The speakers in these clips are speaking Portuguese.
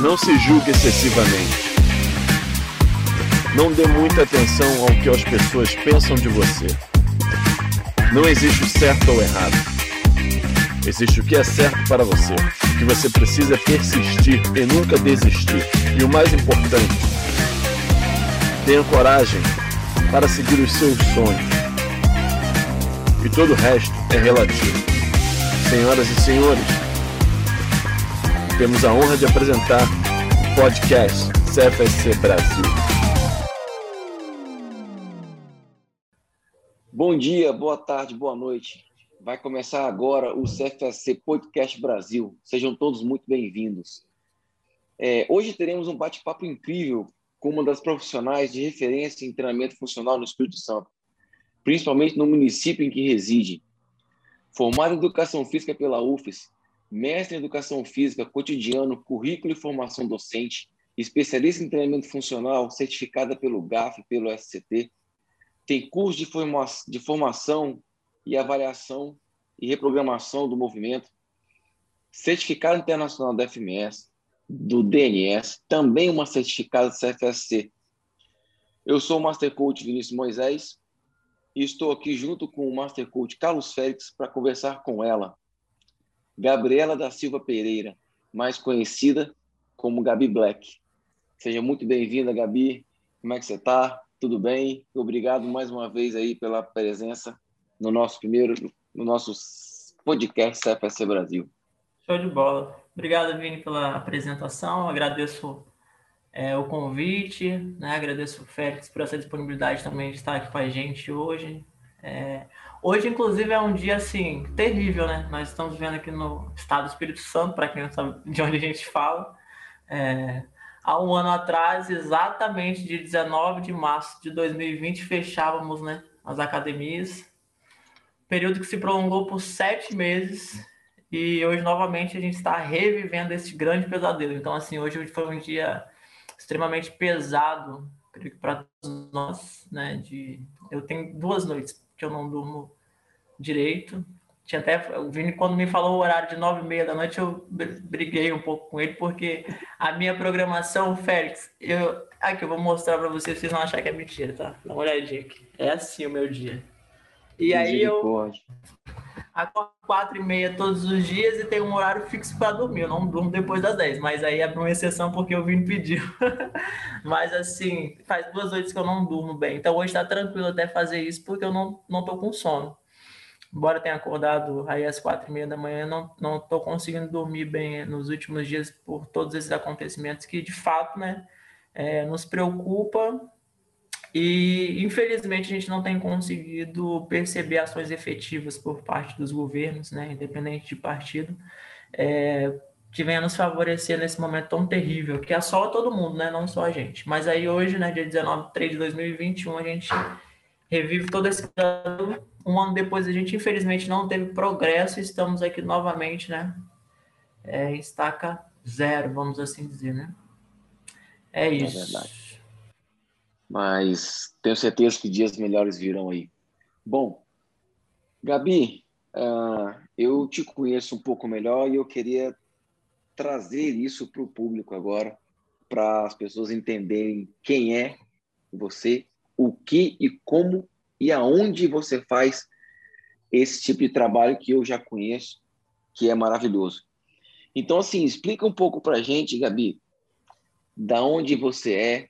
Não se julgue excessivamente. Não dê muita atenção ao que as pessoas pensam de você. Não existe o certo ou errado. Existe o que é certo para você. O que você precisa é persistir e nunca desistir. E o mais importante, tenha coragem para seguir os seus sonhos. E todo o resto é relativo. Senhoras e senhores, temos a honra de apresentar o podcast CFSC Brasil. Bom dia, boa tarde, boa noite. Vai começar agora o CFSC Podcast Brasil. Sejam todos muito bem-vindos. É, hoje teremos um bate-papo incrível com uma das profissionais de referência em treinamento funcional no Espírito Santo, principalmente no município em que reside. Formada em Educação Física pela UFES, mestre em Educação Física, cotidiano, currículo e formação docente, especialista em treinamento funcional, certificada pelo GAF e pelo SCT, tem curso de, forma de formação e avaliação e reprogramação do movimento, certificado internacional da FMS, do DNS, também uma certificada CFSC. Eu sou o Master Coach Vinícius Moisés e estou aqui junto com o Master Coach Carlos Félix para conversar com ela, Gabriela da Silva Pereira, mais conhecida como Gabi Black. Seja muito bem-vinda, Gabi. Como é que você está? tudo bem? Obrigado mais uma vez aí pela presença no nosso primeiro, no nosso podcast CFSC Brasil. Show de bola. Obrigado, Vini, pela apresentação. Agradeço é, o convite, né? agradeço o Félix por essa disponibilidade também de estar aqui com a gente hoje. É, hoje, inclusive, é um dia assim terrível, né? Nós estamos vendo aqui no estado do Espírito Santo, para quem não sabe de onde a gente fala. É, há um ano atrás, exatamente de 19 de março de 2020, fechávamos né, as academias. Período que se prolongou por sete meses e hoje novamente a gente está revivendo esse grande pesadelo. Então, assim, hoje foi um dia extremamente pesado para todos nós, né? De, eu tenho duas noites que eu não durmo direito, tinha até o Vini quando me falou o horário de nove e meia da noite eu briguei um pouco com ele porque a minha programação Félix eu aqui eu vou mostrar para vocês vocês não achar que é mentira tá? Dá uma olhadinha aqui. É assim o meu dia. E aí eu acordo quatro e meia todos os dias e tenho um horário fixo para dormir. Eu não durmo depois das dez mas aí é uma exceção porque o Vini pediu mas assim faz duas noites que eu não durmo bem. Então hoje está tranquilo até fazer isso porque eu não não tô com sono. Embora tenha acordado aí às quatro e meia da manhã, não não estou conseguindo dormir bem nos últimos dias por todos esses acontecimentos que de fato, né, é, nos preocupa e infelizmente a gente não tem conseguido perceber ações efetivas por parte dos governos, né, independente de partido, é, que venha nos favorecer nesse momento tão terrível, que assola todo mundo, né, não só a gente. Mas aí hoje, né, dia 19 de 3 de 2021, a gente revive todo esse um ano depois a gente infelizmente não teve progresso, estamos aqui novamente, né? É, estaca zero, vamos assim dizer, né? É, é isso. É. Mas tenho certeza que dias melhores virão aí. Bom, Gabi, uh, eu te conheço um pouco melhor e eu queria trazer isso para o público agora, para as pessoas entenderem quem é você, o que e como e aonde você faz esse tipo de trabalho que eu já conheço, que é maravilhoso. Então, assim, explica um pouco para a gente, Gabi, da onde você é,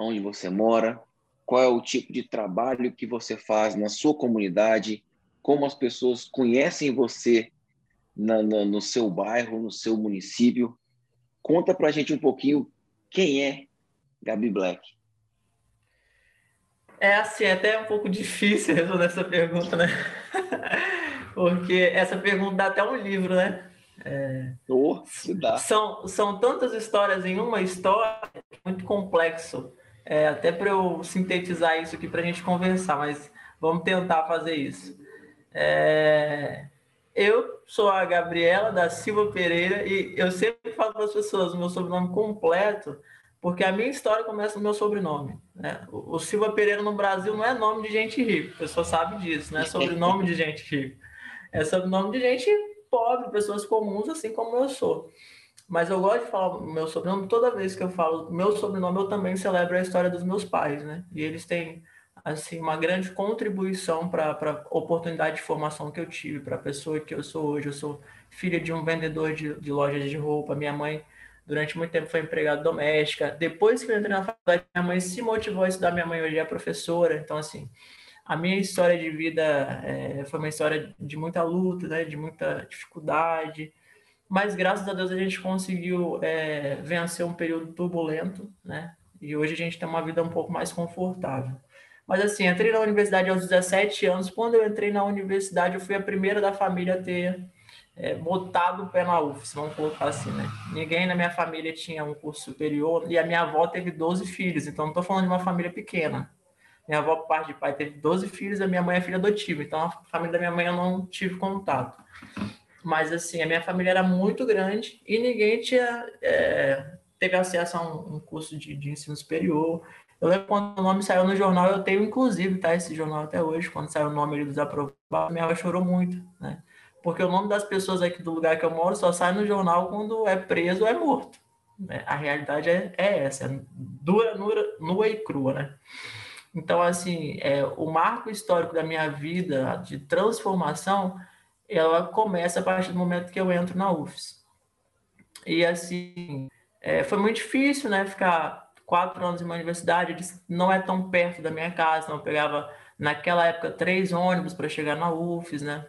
onde você mora, qual é o tipo de trabalho que você faz na sua comunidade, como as pessoas conhecem você na, na, no seu bairro, no seu município. Conta para a gente um pouquinho quem é Gabi Black. É assim, é até um pouco difícil responder essa pergunta, né? Porque essa pergunta dá até um livro, né? É... Oh, dá. São, são tantas histórias em uma história, muito complexo. É, até para eu sintetizar isso aqui para a gente conversar, mas vamos tentar fazer isso. É... Eu sou a Gabriela da Silva Pereira e eu sempre falo para as pessoas o meu sobrenome completo porque a minha história começa no meu sobrenome. Né? O Silva Pereira no Brasil não é nome de gente rica, a pessoa sabe disso, não é sobrenome de gente rica. É sobrenome de gente pobre, pessoas comuns, assim como eu sou. Mas eu gosto de falar meu sobrenome, toda vez que eu falo meu sobrenome, eu também celebro a história dos meus pais, né? E eles têm, assim, uma grande contribuição para a oportunidade de formação que eu tive, para a pessoa que eu sou hoje. Eu sou filha de um vendedor de, de lojas de roupa, minha mãe durante muito tempo foi empregada doméstica. Depois que eu entrei na faculdade, minha mãe se motivou a estudar, minha mãe hoje é professora, então, assim, a minha história de vida é, foi uma história de muita luta, né, de muita dificuldade, mas graças a Deus a gente conseguiu é, vencer um período turbulento, né, e hoje a gente tem uma vida um pouco mais confortável. Mas assim, entrei na universidade aos 17 anos. Quando eu entrei na universidade, eu fui a primeira da família a ter é, botado o pé na UFS, vamos colocar assim, né? Ninguém na minha família tinha um curso superior e a minha avó teve 12 filhos, então não estou falando de uma família pequena. Minha avó, por parte de pai, teve 12 filhos, a minha mãe é filha adotiva, então a família da minha mãe eu não tive contato. Mas, assim, a minha família era muito grande e ninguém tinha, é, teve acesso a um, um curso de, de, ensino superior. Eu lembro quando o nome saiu no jornal, eu tenho inclusive, tá, esse jornal até hoje, quando saiu o nome dos aprovados, minha avó chorou muito, né? Porque o nome das pessoas aqui do lugar que eu moro só sai no jornal quando é preso ou é morto. Né? A realidade é, é essa, é dura, nua, nua e crua, né? Então, assim, é, o marco histórico da minha vida de transformação, ela começa a partir do momento que eu entro na UFS. E, assim, é, foi muito difícil, né, ficar quatro anos em uma universidade, não é tão perto da minha casa, não pegava, naquela época, três ônibus para chegar na UFS, né?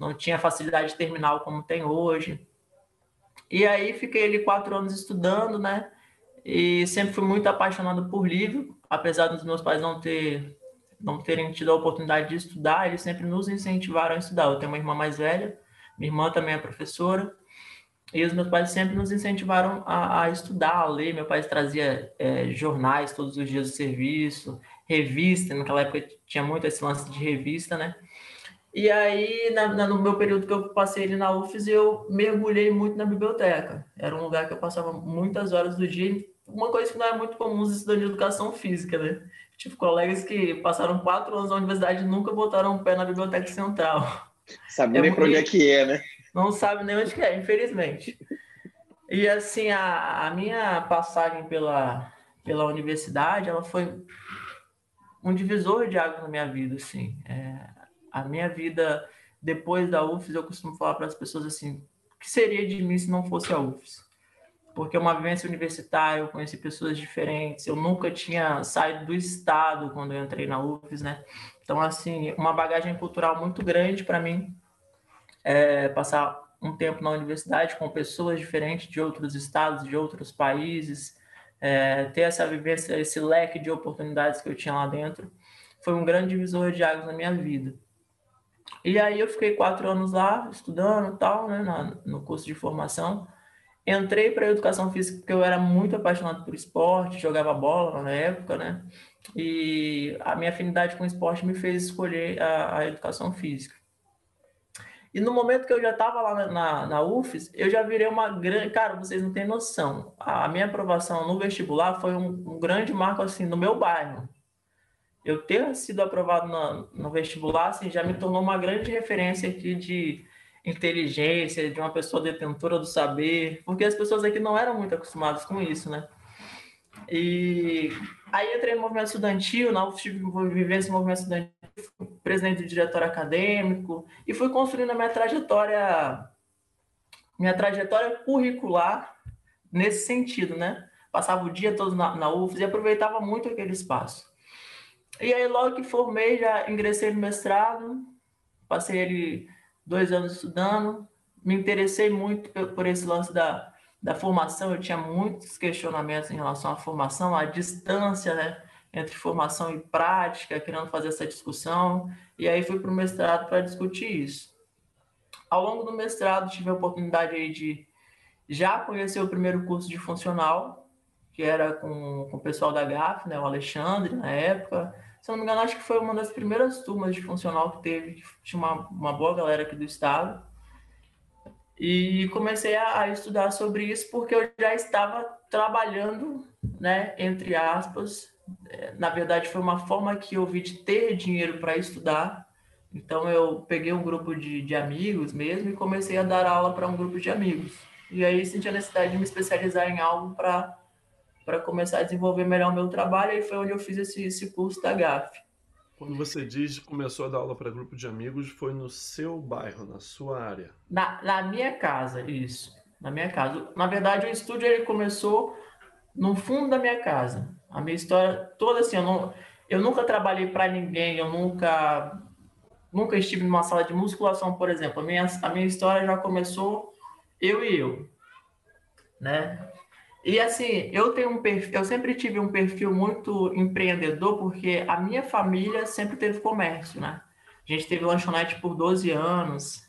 não tinha facilidade terminal como tem hoje. E aí fiquei ali quatro anos estudando, né? E sempre fui muito apaixonado por livro, apesar dos meus pais não ter não terem tido a oportunidade de estudar, eles sempre nos incentivaram a estudar. Eu tenho uma irmã mais velha, minha irmã também é professora, e os meus pais sempre nos incentivaram a, a estudar, a ler. Meu pai trazia é, jornais todos os dias de serviço, revista, naquela época tinha muito esse lance de revista, né? E aí, na, na, no meu período que eu passei ali na UFES, eu mergulhei muito na biblioteca. Era um lugar que eu passava muitas horas do dia. Uma coisa que não é muito comum os estudantes de educação física, né? Tipo, colegas que passaram quatro anos na universidade e nunca botaram o pé na biblioteca central. Sabe é nem para onde é que é, né? Não sabe nem onde que é, infelizmente. E assim, a, a minha passagem pela, pela universidade, ela foi um divisor de águas na minha vida, assim. É, a minha vida depois da UFES, eu costumo falar para as pessoas assim, o que seria de mim se não fosse a UFES? Porque uma vivência universitária, eu conheci pessoas diferentes, eu nunca tinha saído do estado quando eu entrei na UFES, né? Então, assim, uma bagagem cultural muito grande para mim, é, passar um tempo na universidade com pessoas diferentes de outros estados, de outros países, é, ter essa vivência, esse leque de oportunidades que eu tinha lá dentro, foi um grande divisor de águas na minha vida. E aí eu fiquei quatro anos lá, estudando tal, né, na, no curso de formação. Entrei para a educação física porque eu era muito apaixonado por esporte, jogava bola na época, né? E a minha afinidade com esporte me fez escolher a, a educação física. E no momento que eu já estava lá na, na, na, UFES, eu já virei uma grande. Cara, vocês não têm noção. A, minha aprovação no vestibular foi um, um grande marco assim no meu bairro eu ter sido aprovado no, no vestibular assim, já me tornou uma grande referência aqui de inteligência, de uma pessoa detentora do saber, porque as pessoas aqui não eram muito acostumadas com isso, né? E aí entrei no movimento estudantil, na UFSC vivi esse movimento estudantil, presidente do diretório acadêmico, e fui construindo a minha trajetória, minha trajetória curricular nesse sentido, né? Passava o dia todo na, na UFS e aproveitava muito aquele espaço. E aí, logo que formei, já ingressei no mestrado, passei ali dois anos estudando, me interessei muito por esse lance da, da formação, eu tinha muitos questionamentos em relação à formação, à distância né, entre formação e prática, querendo fazer essa discussão, e aí fui para o mestrado para discutir isso. Ao longo do mestrado, tive a oportunidade de já conhecer o primeiro curso de funcional, que era com, com o pessoal da GAF, né, o Alexandre, na época, se eu não me engano, acho que foi uma das primeiras turmas de funcional que teve, que tinha uma, uma boa galera aqui do estado. E comecei a, a, estudar sobre isso porque eu já estava trabalhando, né, entre aspas. É, na verdade, foi uma forma que eu vi de ter dinheiro para estudar. Então eu peguei um grupo de, de amigos mesmo e comecei a dar aula para um grupo de amigos. E aí senti a necessidade de me especializar em algo para para começar a desenvolver melhor o meu trabalho, e foi onde eu fiz esse, esse curso da GAF. Quando você diz que começou a dar aula para grupo de amigos, foi no seu bairro, na sua área? Na, na minha casa, isso. Na minha casa. Na verdade, o estúdio ele começou no fundo da minha casa. A minha história toda assim, eu, não, eu nunca trabalhei para ninguém, eu nunca nunca estive numa sala de musculação, por exemplo. A minha, a minha história já começou eu e eu, né? E assim, eu tenho um perfil, eu sempre tive um perfil muito empreendedor, porque a minha família sempre teve comércio, né? A gente teve lanchonete por 12 anos.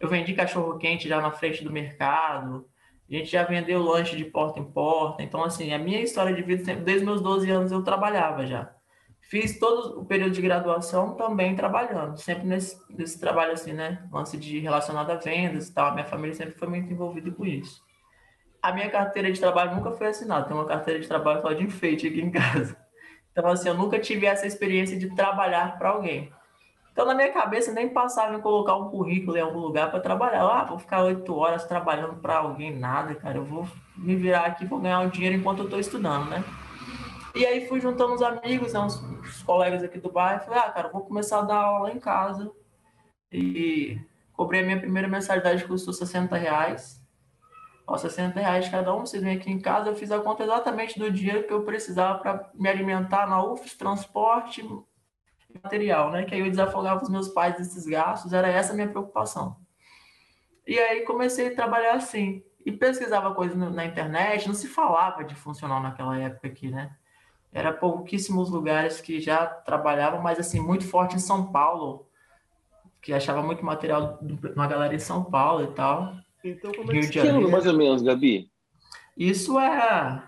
Eu vendi cachorro quente já na frente do mercado. A gente já vendeu lanche de porta em porta. Então, assim, a minha história de vida, desde meus 12 anos eu trabalhava já. Fiz todo o período de graduação também trabalhando, sempre nesse, nesse trabalho assim, né? Lance de relacionado a vendas e tal. A minha família sempre foi muito envolvida com isso a minha carteira de trabalho nunca foi assinada. Tem uma carteira de trabalho só de enfeite aqui em casa. Então, assim, eu nunca tive essa experiência de trabalhar para alguém. Então, na minha cabeça, nem passava em colocar um currículo em algum lugar para trabalhar. Ah, vou ficar oito horas trabalhando para alguém, nada, cara. Eu vou me virar aqui, vou ganhar um dinheiro enquanto eu estou estudando, né? E aí fui juntando os amigos, né, os, os colegas aqui do bairro. Falei, ah, cara, vou começar a dar aula em casa. E cobrei a minha primeira mensalidade, custou 60 reais ó, 60 reais cada um, vocês vêm aqui em casa, eu fiz a conta exatamente do dinheiro que eu precisava para me alimentar na UFS, transporte e material, né? Que aí eu desafogava os meus pais desses gastos, era essa a minha preocupação. E aí comecei a trabalhar assim, e pesquisava coisas na internet, não se falava de funcional naquela época aqui, né? Era pouquíssimos lugares que já trabalhavam, mas assim, muito forte em São Paulo, que achava muito material de uma galera em São Paulo e tal. Então, como é que, que ano, mais ou menos, Gabi? Isso é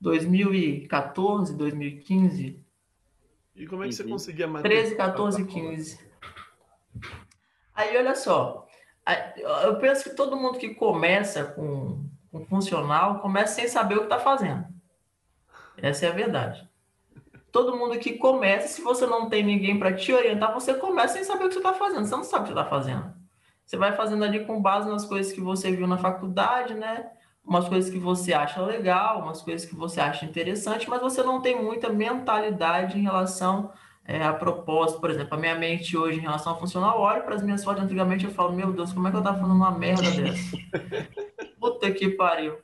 2014, 2015. E como é que você uhum. conseguia manter? 13, 14, 15. Aí, olha só. Eu penso que todo mundo que começa com, com funcional começa sem saber o que está fazendo. Essa é a verdade. Todo mundo que começa, se você não tem ninguém para te orientar, você começa sem saber o que você está fazendo. Você não sabe o que você está fazendo. Você vai fazendo ali com base nas coisas que você viu na faculdade, né? Umas coisas que você acha legal, umas coisas que você acha interessante, mas você não tem muita mentalidade em relação é, a propósito. Por exemplo, a minha mente hoje em relação ao funcional, olho para as minhas fotos antigamente eu falo, meu Deus, como é que eu tava falando uma merda dessa? Puta que pariu.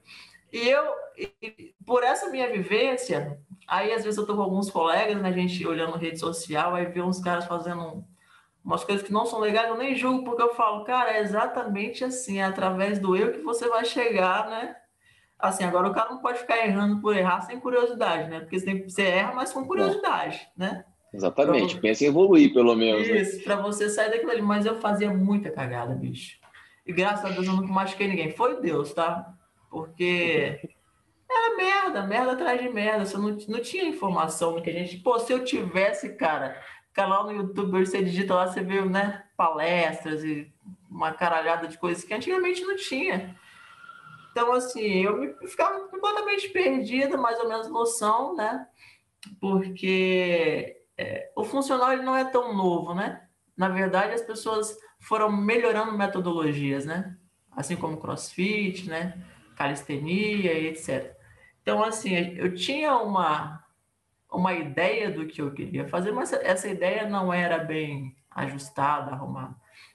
E eu, e, por essa minha vivência, aí às vezes eu tô com alguns colegas, né, a gente olhando rede social, aí vê uns caras fazendo umas coisas que não são legais, eu nem julgo, porque eu falo, cara, é exatamente assim, é através do eu que você vai chegar, né? Assim, agora o cara não pode ficar errando por errar sem curiosidade, né? Porque você, erra, mas com curiosidade, né? Exatamente, pensa em evoluir, pelo menos. Né? Isso, né? para você sair daquilo ali. Mas eu fazia muita cagada, bicho. E graças a Deus eu nunca machuquei ninguém. Foi Deus, tá? Porque era merda, merda atrás de merda. Você não, não tinha informação que a gente. Pô, se eu tivesse, cara, canal no YouTube, você digita lá, você vê, né, palestras e uma caralhada de coisas que antigamente não tinha. Então, assim, eu ficava completamente perdida, mais ou menos noção, né? Porque é, o funcional ele não é tão novo, né? Na verdade, as pessoas foram melhorando metodologias, né? Assim como crossfit, né? Calistenia e etc. Então, assim, eu tinha uma, uma ideia do que eu queria fazer, mas essa ideia não era bem ajustada, arrumada.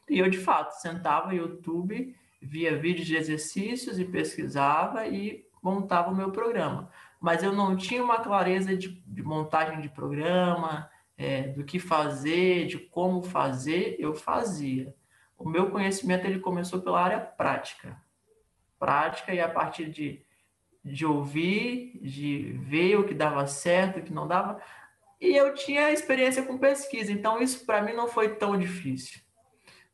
E eu, de fato, sentava no YouTube, via vídeos de exercícios e pesquisava e montava o meu programa. Mas eu não tinha uma clareza de, de montagem de programa, é, do que fazer, de como fazer, eu fazia. O meu conhecimento ele começou pela área prática. Prática e a partir de de ouvir, de ver o que dava certo, o que não dava. E eu tinha experiência com pesquisa, então isso para mim não foi tão difícil.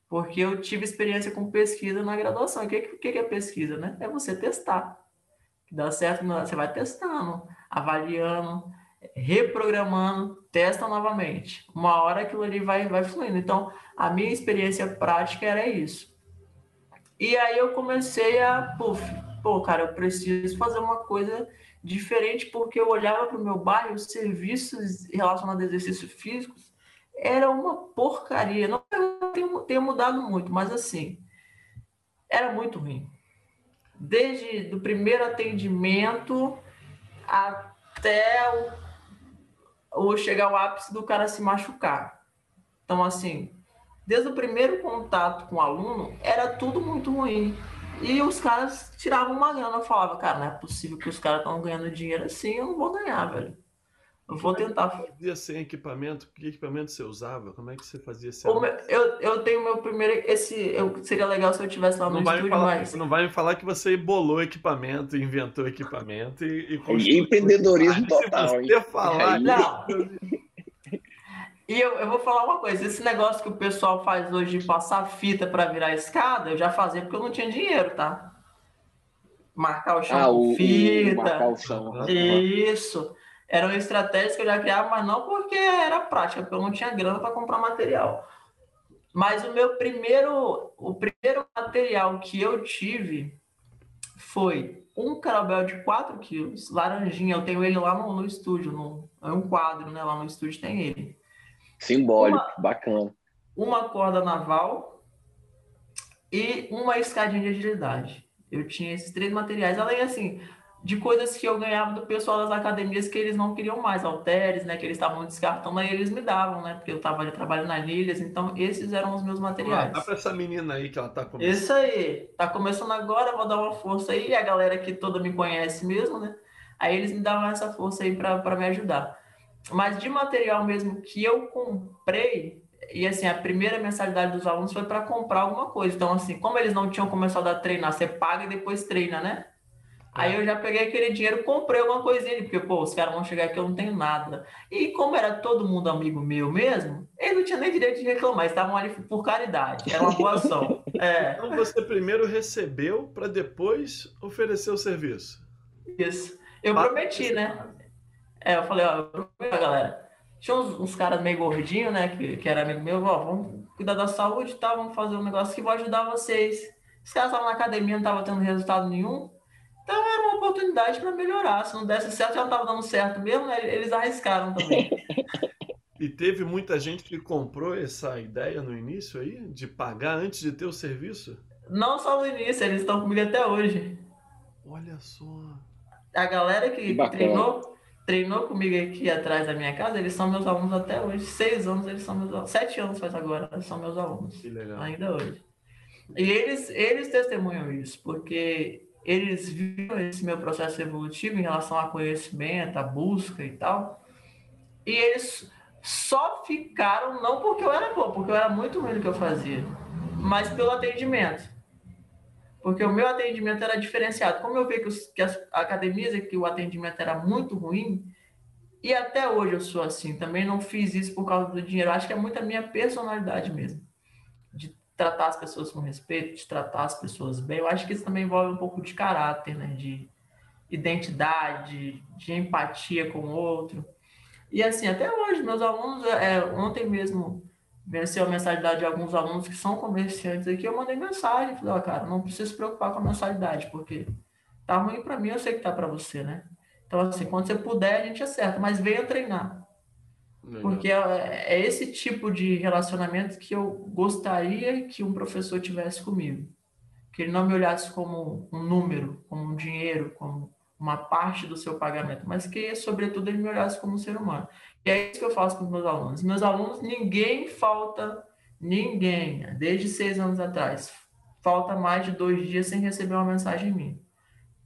Porque eu tive experiência com pesquisa na graduação. O que, que, é pesquisa, né? É você testar. Que dá certo, você vai testando, avaliando, reprogramando, testa novamente. Uma hora aquilo ali vai, vai fluindo. Então, a minha experiência prática era isso. E aí eu comecei a, puf, pô, cara, eu preciso fazer uma coisa diferente, porque eu olhava para o meu bairro, os serviços relacionados a exercícios físicos era uma porcaria. Não tem mudado muito, mas assim, era muito ruim. Desde do primeiro atendimento até o, o chegar ao ápice do cara se machucar. Então, assim, desde o primeiro contato com o aluno, era tudo muito ruim. E os caras tiravam uma grana. Eu falava, cara, não é possível que os caras estão ganhando dinheiro assim, eu não vou ganhar, velho. Eu vou tentar. Você fazia sem equipamento? Que equipamento você usava? Como é que você fazia esse meu, eu, eu tenho meu primeiro. Esse, eu, seria legal se eu tivesse lá no não estúdio, falar, mas. Não vai me falar que você bolou equipamento, inventou equipamento e. e empreendedorismo total. Se você falar. Não. E eu, eu vou falar uma coisa: esse negócio que o pessoal faz hoje de passar fita para virar escada, eu já fazia porque eu não tinha dinheiro, tá? Marcar o chão ah, com fita. O, marcar o chão. Isso. Eram estratégias que eu já criava, mas não porque era prática, porque eu não tinha grana para comprar material. Mas o meu primeiro, o primeiro material que eu tive foi um carabel de 4 quilos, laranjinha. Eu tenho ele lá no, no estúdio, no, é um quadro, né? Lá no estúdio tem ele Simbólico, uma, bacana. Uma corda naval e uma escadinha de agilidade. Eu tinha esses três materiais, além assim, de coisas que eu ganhava do pessoal das academias que eles não queriam mais, halteres, né, que eles estavam descartando, aí eles me davam, né, porque eu estava trabalhando nas ilhas, então esses eram os meus materiais. Ah, dá para essa menina aí que ela tá começando. Isso aí, tá começando agora, vou dar uma força aí, a galera que toda me conhece mesmo, né, aí eles me davam essa força aí para me ajudar. Mas de material mesmo que eu comprei, e assim, a primeira mensalidade dos alunos foi para comprar alguma coisa. Então, assim, como eles não tinham começado a treinar, você paga e depois treina, né? Aí é. eu já peguei aquele dinheiro, comprei alguma coisinha, porque, pô, os caras vão chegar aqui, eu não tenho nada. E como era todo mundo amigo meu mesmo, ele não tinha nem direito de reclamar, estavam ali por caridade, era uma boa ação. É. Então você primeiro recebeu para depois oferecer o serviço. Isso. Eu prometi, né? É, eu falei, ó, galera, tinha uns, uns, caras meio gordinhos, né, que, que era amigo meu, ó, vamos cuidar da saúde e tá, tal, vamos fazer um negócio que vai ajudar vocês. Os caras estavam na academia, não estavam tendo resultado nenhum, então era uma oportunidade para melhorar. Se não desse certo, já não estava dando certo mesmo, né? eles arriscaram também. E teve muita gente que comprou essa ideia no início aí, de pagar antes de ter o serviço? Não só no início, eles estão comigo até hoje. Olha só. A galera que, que treinou, treinou comigo aqui atrás da minha casa, eles são meus alunos até hoje. Seis anos eles são meus alunos. Sete anos faz agora, eles são meus alunos. Que legal. Ainda hoje. E eles, eles testemunham isso, porque eles viram esse meu processo evolutivo em relação a conhecimento, a busca e tal. E eles só ficaram, não porque eu era bom, porque eu era muito ruim no que eu fazia, mas pelo atendimento porque o meu atendimento era diferenciado. Como eu vi que, os, que as academias que o atendimento era muito ruim, e até hoje eu sou assim, também não fiz isso por causa do dinheiro. Acho que é muito a minha personalidade mesmo, de tratar as pessoas com respeito, de tratar as pessoas bem. Eu acho que isso também envolve um pouco de caráter, né? de identidade, de empatia com o outro. E assim, até hoje, meus alunos, é, ontem mesmo venceu a mensalidade de alguns alunos que são comerciantes aqui, eu mandei mensagem, falei, ó, oh, cara, não precisa se preocupar com a mensalidade, porque tá ruim para mim, eu sei que tá para você, né? Então, assim, quando você puder, a gente acerta, mas venha treinar. Legal. Porque é, é, esse tipo de relacionamento que eu gostaria que um professor tivesse comigo. Que ele não me olhasse como um número, como um dinheiro, como uma parte do seu pagamento, mas que, sobretudo, ele me olhasse como um ser humano. E é isso que eu faço com os meus alunos. Meus alunos, ninguém falta, ninguém, desde seis anos atrás, falta mais de dois dias sem receber uma mensagem minha,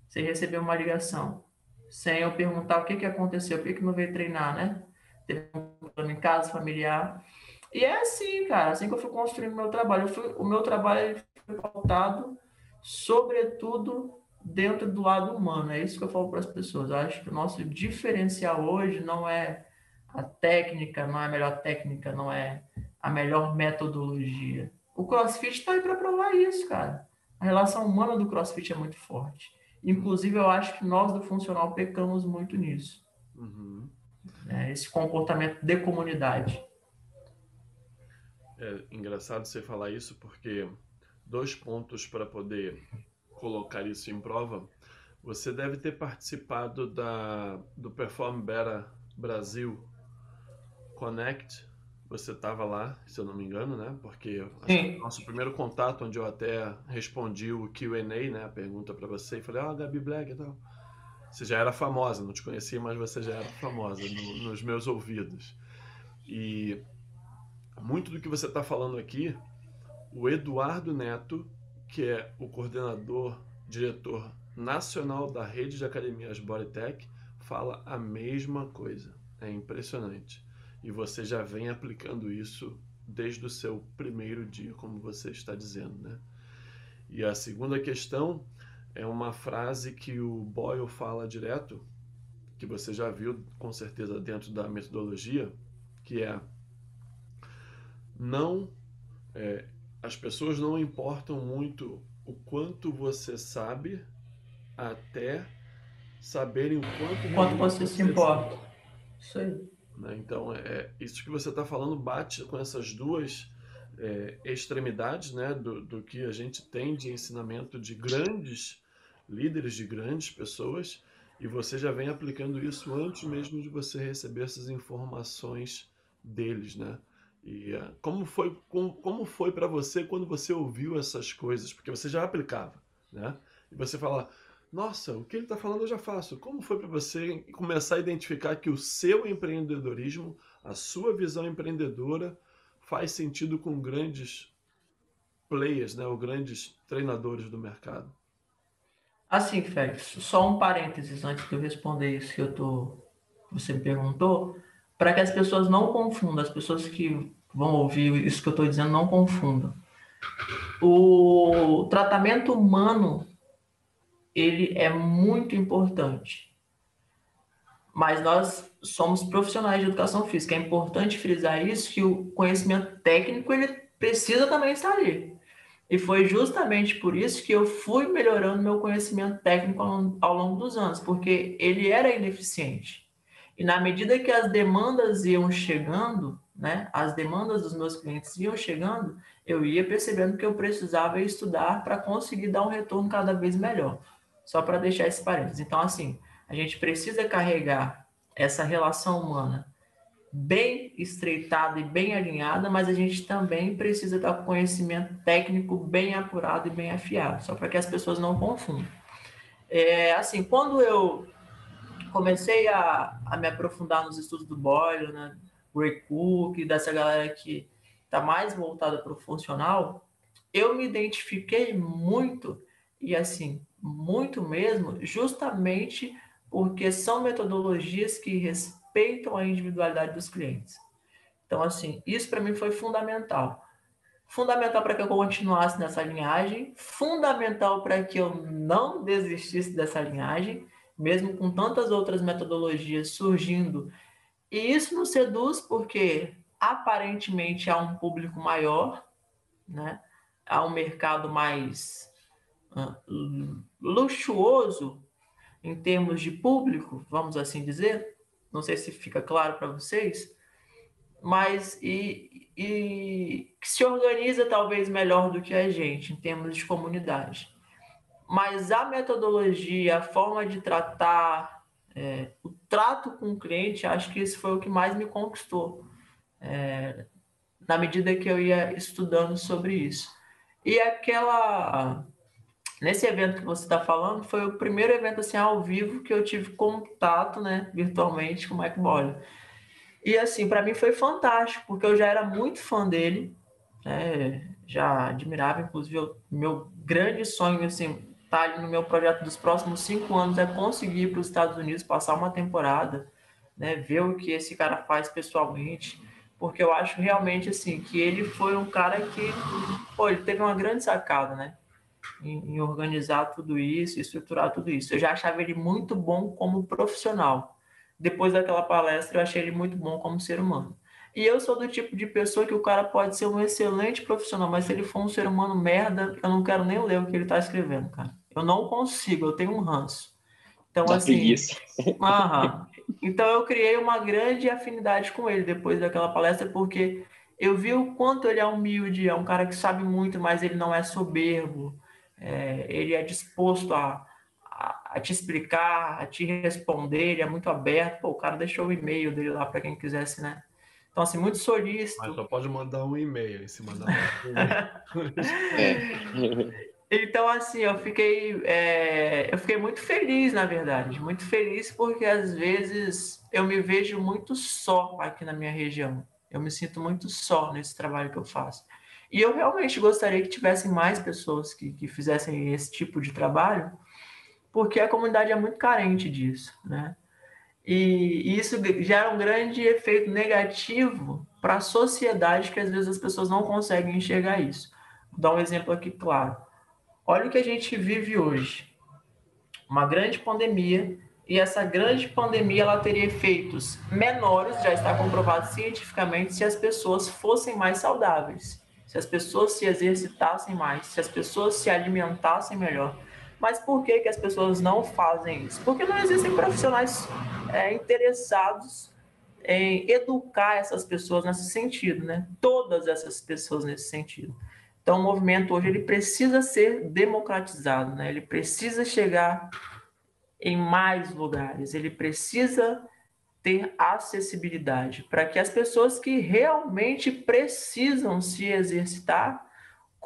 sem receber uma ligação, sem eu perguntar o que, que aconteceu, por que, que não veio treinar, né? Teve um problema em casa, familiar. E é assim, cara, assim que eu fui construindo meu trabalho. Fui, o meu trabalho foi pautado, sobretudo, dentro do lado humano. É isso que eu falo para as pessoas. Eu acho que o nosso diferencial hoje não é a técnica, não é a melhor técnica, não é a melhor metodologia. O CrossFit está aí para provar isso, cara. A relação humana do CrossFit é muito forte. Inclusive, eu acho que nós do funcional pecamos muito nisso. Uhum. É, esse comportamento de comunidade. É engraçado você falar isso porque dois pontos para poder colocar isso em prova. Você deve ter participado da, do Perform Better Brasil Connect você estava lá, se eu não me engano, né? Porque nosso primeiro contato, onde eu até respondi o Q&A, né? A pergunta para você, e falei, ah, Gabi Black e tal. Você já era famosa, não te conhecia, mas você já era famosa no, nos meus ouvidos. E muito do que você está falando aqui, o Eduardo Neto, que é o coordenador, diretor nacional da rede de academias Bodytech, fala a mesma coisa. É impressionante. E você já vem aplicando isso desde o seu primeiro dia, como você está dizendo, né? E a segunda questão é uma frase que o Boyle fala direto, que você já viu com certeza dentro da metodologia, que é não é, as pessoas não importam muito o quanto você sabe até saberem o quanto quanto você, você se importa. Isso aí. Né? Então, é, isso que você está falando bate com essas duas é, extremidades né, do, do que a gente tem de ensinamento de grandes líderes, de grandes pessoas, e você já vem aplicando isso antes mesmo de você receber essas informações deles, né? E uh, como foi como, como foi para você quando você ouviu essas coisas? Porque você já aplicava, né? E você fala, nossa, o que ele está falando eu já faço. Como foi para você começar a identificar que o seu empreendedorismo, a sua visão empreendedora, faz sentido com grandes players, né, ou grandes treinadores do mercado? Assim, Félix, só um parênteses antes de eu responder isso que eu tô, você me perguntou, para que as pessoas não confundam, as pessoas que vão ouvir isso que eu estou dizendo não confundam. O tratamento humano ele é muito importante. Mas nós somos profissionais de educação física. É importante frisar isso, que o conhecimento técnico ele precisa também estar ali. E foi justamente por isso que eu fui melhorando meu conhecimento técnico ao longo dos anos, porque ele era ineficiente. E na medida que as demandas iam chegando, né, as demandas dos meus clientes iam chegando, eu ia percebendo que eu precisava estudar para conseguir dar um retorno cada vez melhor. Só para deixar esse parênteses. Então, assim, a gente precisa carregar essa relação humana bem estreitada e bem alinhada, mas a gente também precisa com conhecimento técnico bem apurado e bem afiado, só para que as pessoas não confundam. É, assim, quando eu comecei a, a me aprofundar nos estudos do Boyle, né, Ray Cook, dessa galera que está mais voltada para o funcional, eu me identifiquei muito e assim muito mesmo, justamente porque são metodologias que respeitam a individualidade dos clientes. Então, assim, isso para mim foi fundamental. Fundamental para que eu continuasse nessa linhagem, fundamental para que eu não desistisse dessa linhagem, mesmo com tantas outras metodologias surgindo. E isso nos seduz porque aparentemente há um público maior, né? há um mercado mais luxuoso em termos de público, vamos assim dizer. Não sei se fica claro para vocês, mas e, e que se organiza talvez melhor do que a gente em termos de comunidade. Mas a metodologia, a forma de tratar, é, o trato com o cliente, acho que isso foi o que mais me conquistou, é, na medida que eu ia estudando sobre isso. E aquela Nesse evento que você está falando, foi o primeiro evento assim ao vivo que eu tive contato, né, virtualmente com o Mike Boyle. E assim, para mim foi fantástico, porque eu já era muito fã dele, né, já admirava, inclusive, o meu grande sonho, assim, tá ali no meu projeto dos próximos cinco anos é conseguir ir para os Estados Unidos, passar uma temporada, né, ver o que esse cara faz pessoalmente, porque eu acho realmente, assim, que ele foi um cara que, pô, ele teve uma grande sacada, né, em, em organizar tudo isso, estruturar tudo isso. Eu já achava ele muito bom como profissional. Depois daquela palestra, eu achei ele muito bom como ser humano. E eu sou do tipo de pessoa que o cara pode ser um excelente profissional, mas se ele for um ser humano merda, eu não quero nem ler o que ele está escrevendo, cara. Eu não consigo, eu tenho um ranço. Então, da assim. Aham. Então, eu criei uma grande afinidade com ele depois daquela palestra, porque eu vi o quanto ele é humilde, é um cara que sabe muito, mas ele não é soberbo é, ele é disposto a, a, a, te explicar, a te responder, ele é muito aberto. Pô, o cara deixou o e-mail dele lá para quem quisesse, né? Então, assim, muito solícito. Mas só pode mandar um e-mail, se mandar um e-mail. é. Então, assim, eu fiquei, é, eu fiquei muito feliz, na verdade, muito feliz porque às vezes eu me vejo muito só aqui na minha região. Eu me sinto muito só nesse trabalho que eu faço. E eu realmente gostaria que tivessem mais pessoas que, que fizessem esse tipo de trabalho, porque a comunidade é muito carente disso, né? E, isso gera um grande efeito negativo para a sociedade, que às vezes as pessoas não conseguem enxergar isso. Vou dar um exemplo aqui claro. Olha o que a gente vive hoje. Uma grande pandemia, e essa grande pandemia ela teria efeitos menores, já está comprovado cientificamente, se as pessoas fossem mais saudáveis, se as pessoas se exercitassem mais, se as pessoas se alimentassem melhor. Mas por que, que as pessoas não fazem isso? Porque não existem profissionais é, interessados em educar essas pessoas nesse sentido, né? Todas essas pessoas nesse sentido. Então, o movimento hoje ele precisa ser democratizado, né? Ele precisa chegar em mais lugares, ele precisa ter acessibilidade para que as pessoas que realmente precisam se exercitar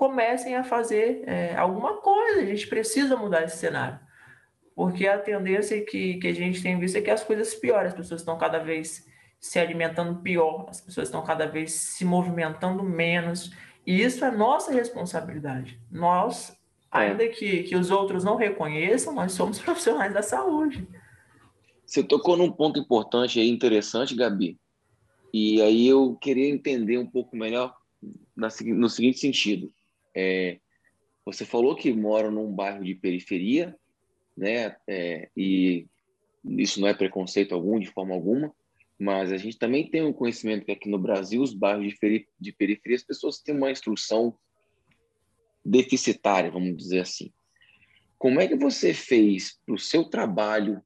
comecem a fazer é, alguma coisa. A gente precisa mudar esse cenário. Porque a tendência que, que a gente tem visto é que as coisas pioram, as pessoas estão cada vez se alimentando pior, as pessoas estão cada vez se movimentando menos. E isso é nossa responsabilidade. Nós, ainda que, que os outros não reconheçam, nós somos profissionais da saúde. Você tocou num ponto importante e interessante, Gabi. E aí eu queria entender um pouco melhor no seguinte sentido. É, você falou que mora num bairro de periferia, né? É, e isso não é preconceito algum, de forma alguma, mas a gente também tem um conhecimento que aqui no Brasil, os bairros de, peri de periferia, as pessoas têm uma instrução deficitária, vamos dizer assim. Como é que você fez para o seu trabalho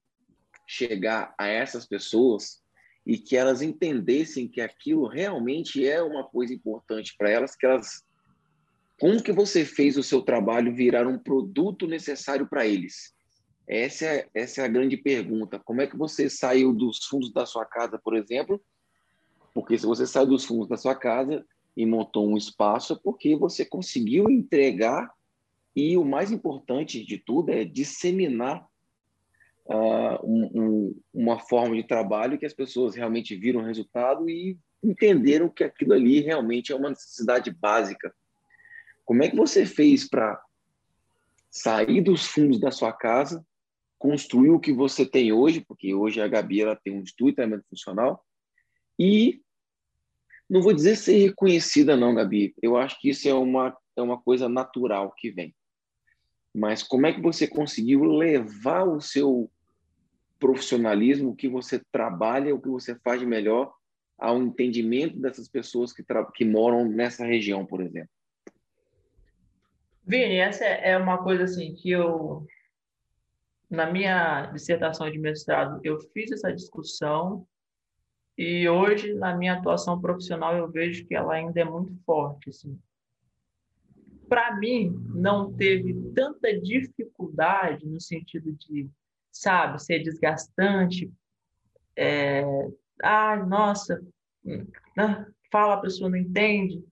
chegar a essas pessoas e que elas entendessem que aquilo realmente é uma coisa importante para elas, que elas como que você fez o seu trabalho virar um produto necessário para eles? Essa é, essa é a grande pergunta. Como é que você saiu dos fundos da sua casa, por exemplo? Porque se você saiu dos fundos da sua casa e montou um espaço, é porque você conseguiu entregar e o mais importante de tudo é disseminar uh, um, um, uma forma de trabalho que as pessoas realmente viram resultado e entenderam que aquilo ali realmente é uma necessidade básica como é que você fez para sair dos fundos da sua casa, construir o que você tem hoje, porque hoje a Gabi ela tem um estúdio de treinamento funcional, e não vou dizer ser reconhecida não, Gabi. Eu acho que isso é uma, é uma coisa natural que vem. Mas como é que você conseguiu levar o seu profissionalismo, o que você trabalha, o que você faz melhor, ao entendimento dessas pessoas que, que moram nessa região, por exemplo? Vini, essa é uma coisa assim que eu, na minha dissertação de mestrado, eu fiz essa discussão e hoje, na minha atuação profissional, eu vejo que ela ainda é muito forte. Assim. Para mim, não teve tanta dificuldade no sentido de, sabe, ser desgastante. É, ah, nossa, né, fala, a pessoa não entende,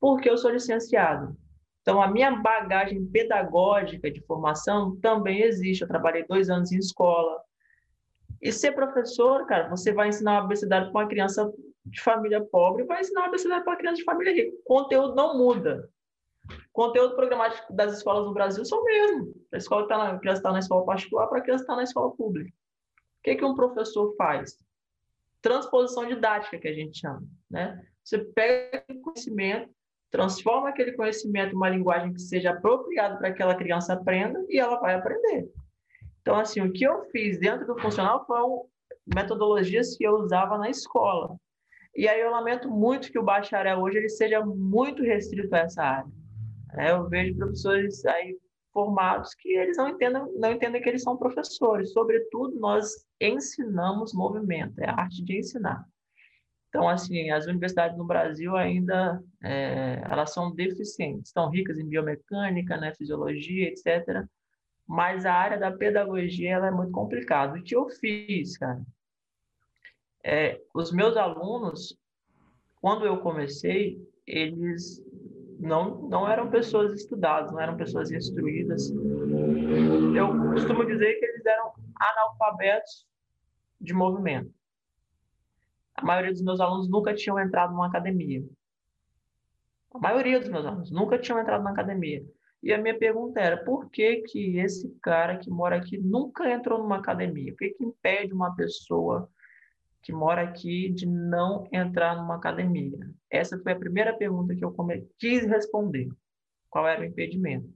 porque eu sou licenciado. Então, a minha bagagem pedagógica de formação também existe. Eu trabalhei dois anos em escola. E ser professor, cara, você vai ensinar abecedário para uma criança de família pobre, vai ensinar abecedário para uma criança de família rica. O conteúdo não muda. O conteúdo programático das escolas no Brasil são o mesmo. A escola tá na, a criança está na escola particular para a criança estar tá na escola pública. O que, que um professor faz? Transposição didática, que a gente chama. Né? Você pega o conhecimento, transforma aquele conhecimento em uma linguagem que seja apropriada para que aquela criança aprenda e ela vai aprender. Então, assim, o que eu fiz dentro do funcional foram metodologias que eu usava na escola. E aí eu lamento muito que o bacharel hoje ele seja muito restrito a essa área. É, eu vejo professores aí formados que eles não entendem, não entendem que eles são professores. Sobretudo, nós ensinamos movimento, é a arte de ensinar. Então, assim, as universidades no Brasil ainda é, elas são deficientes, estão ricas em biomecânica, né, fisiologia, etc. Mas a área da pedagogia ela é muito complicada. O que eu fiz, cara? É, os meus alunos, quando eu comecei, eles não, não eram pessoas estudadas, não eram pessoas instruídas. Eu costumo dizer que eles eram analfabetos de movimento. A maioria dos meus alunos nunca tinham entrado numa academia. A maioria dos meus alunos nunca tinham entrado na academia. E a minha pergunta era, por que que esse cara que mora aqui nunca entrou numa academia? Por que que impede uma pessoa que mora aqui de não entrar numa academia? Essa foi a primeira pergunta que eu quis responder. Qual era o impedimento?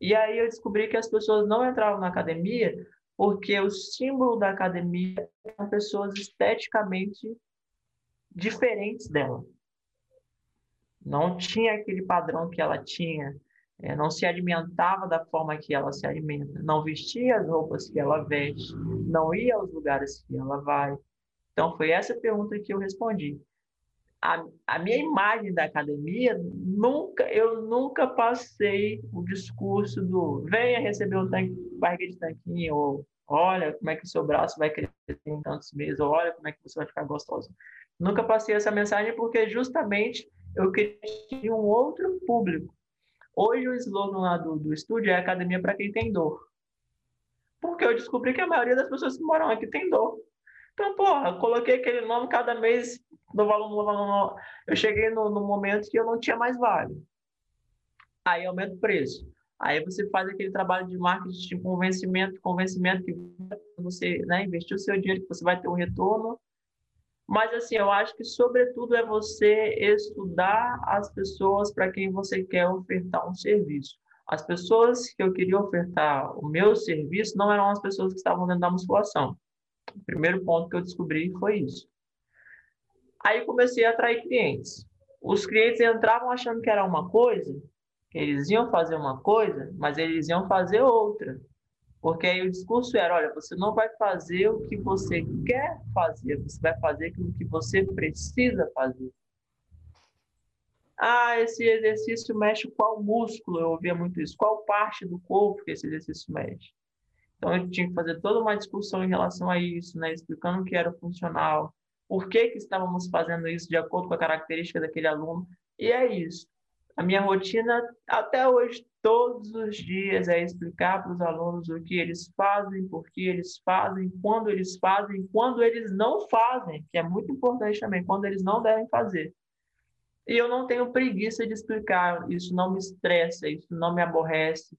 E aí eu descobri que as pessoas não entravam na academia porque o símbolo da academia são pessoas esteticamente diferentes dela. Não tinha aquele padrão que ela tinha, é, não se alimentava da forma que ela se alimenta, não vestia as roupas que ela veste, não ia aos lugares que ela vai. Então, foi essa pergunta que eu respondi. A, a minha imagem da academia, nunca, eu nunca passei o discurso do venha receber um tanque, barriga de tanquinho, ou olha como é que o seu braço vai crescer em tantos meses, ou olha como é que você vai ficar gostoso. Nunca passei essa mensagem porque justamente eu queria um outro público. Hoje o slogan lá do, do estúdio é academia para quem tem dor. Porque eu descobri que a maioria das pessoas que moram aqui tem dor. Então, porra, coloquei aquele nome cada mês, novo aluno, novo aluno. Eu cheguei no, no momento que eu não tinha mais vaga. Aí aumenta o preço. Aí você faz aquele trabalho de marketing de convencimento, convencimento que você né, investiu o seu dinheiro, que você vai ter um retorno mas, assim, eu acho que, sobretudo, é você estudar as pessoas para quem você quer ofertar um serviço. As pessoas que eu queria ofertar o meu serviço não eram as pessoas que estavam dentro da musculação. O primeiro ponto que eu descobri foi isso. Aí comecei a atrair clientes. Os clientes entravam achando que era uma coisa, que eles iam fazer uma coisa, mas eles iam fazer outra. Porque aí o discurso era, olha, você não vai fazer o que você quer fazer, você vai fazer aquilo que você precisa fazer. Ah, esse exercício mexe qual músculo? Eu ouvia muito isso. Qual parte do corpo que esse exercício mexe? Então, eu tinha que fazer toda uma discussão em relação a isso, né? explicando o que era funcional, por que, que estávamos fazendo isso de acordo com a característica daquele aluno. E é isso. A minha rotina, até hoje, todos os dias, é explicar para os alunos o que eles fazem, por que eles fazem, quando eles fazem, quando eles não fazem, que é muito importante também, quando eles não devem fazer. E eu não tenho preguiça de explicar, isso não me estressa, isso não me aborrece.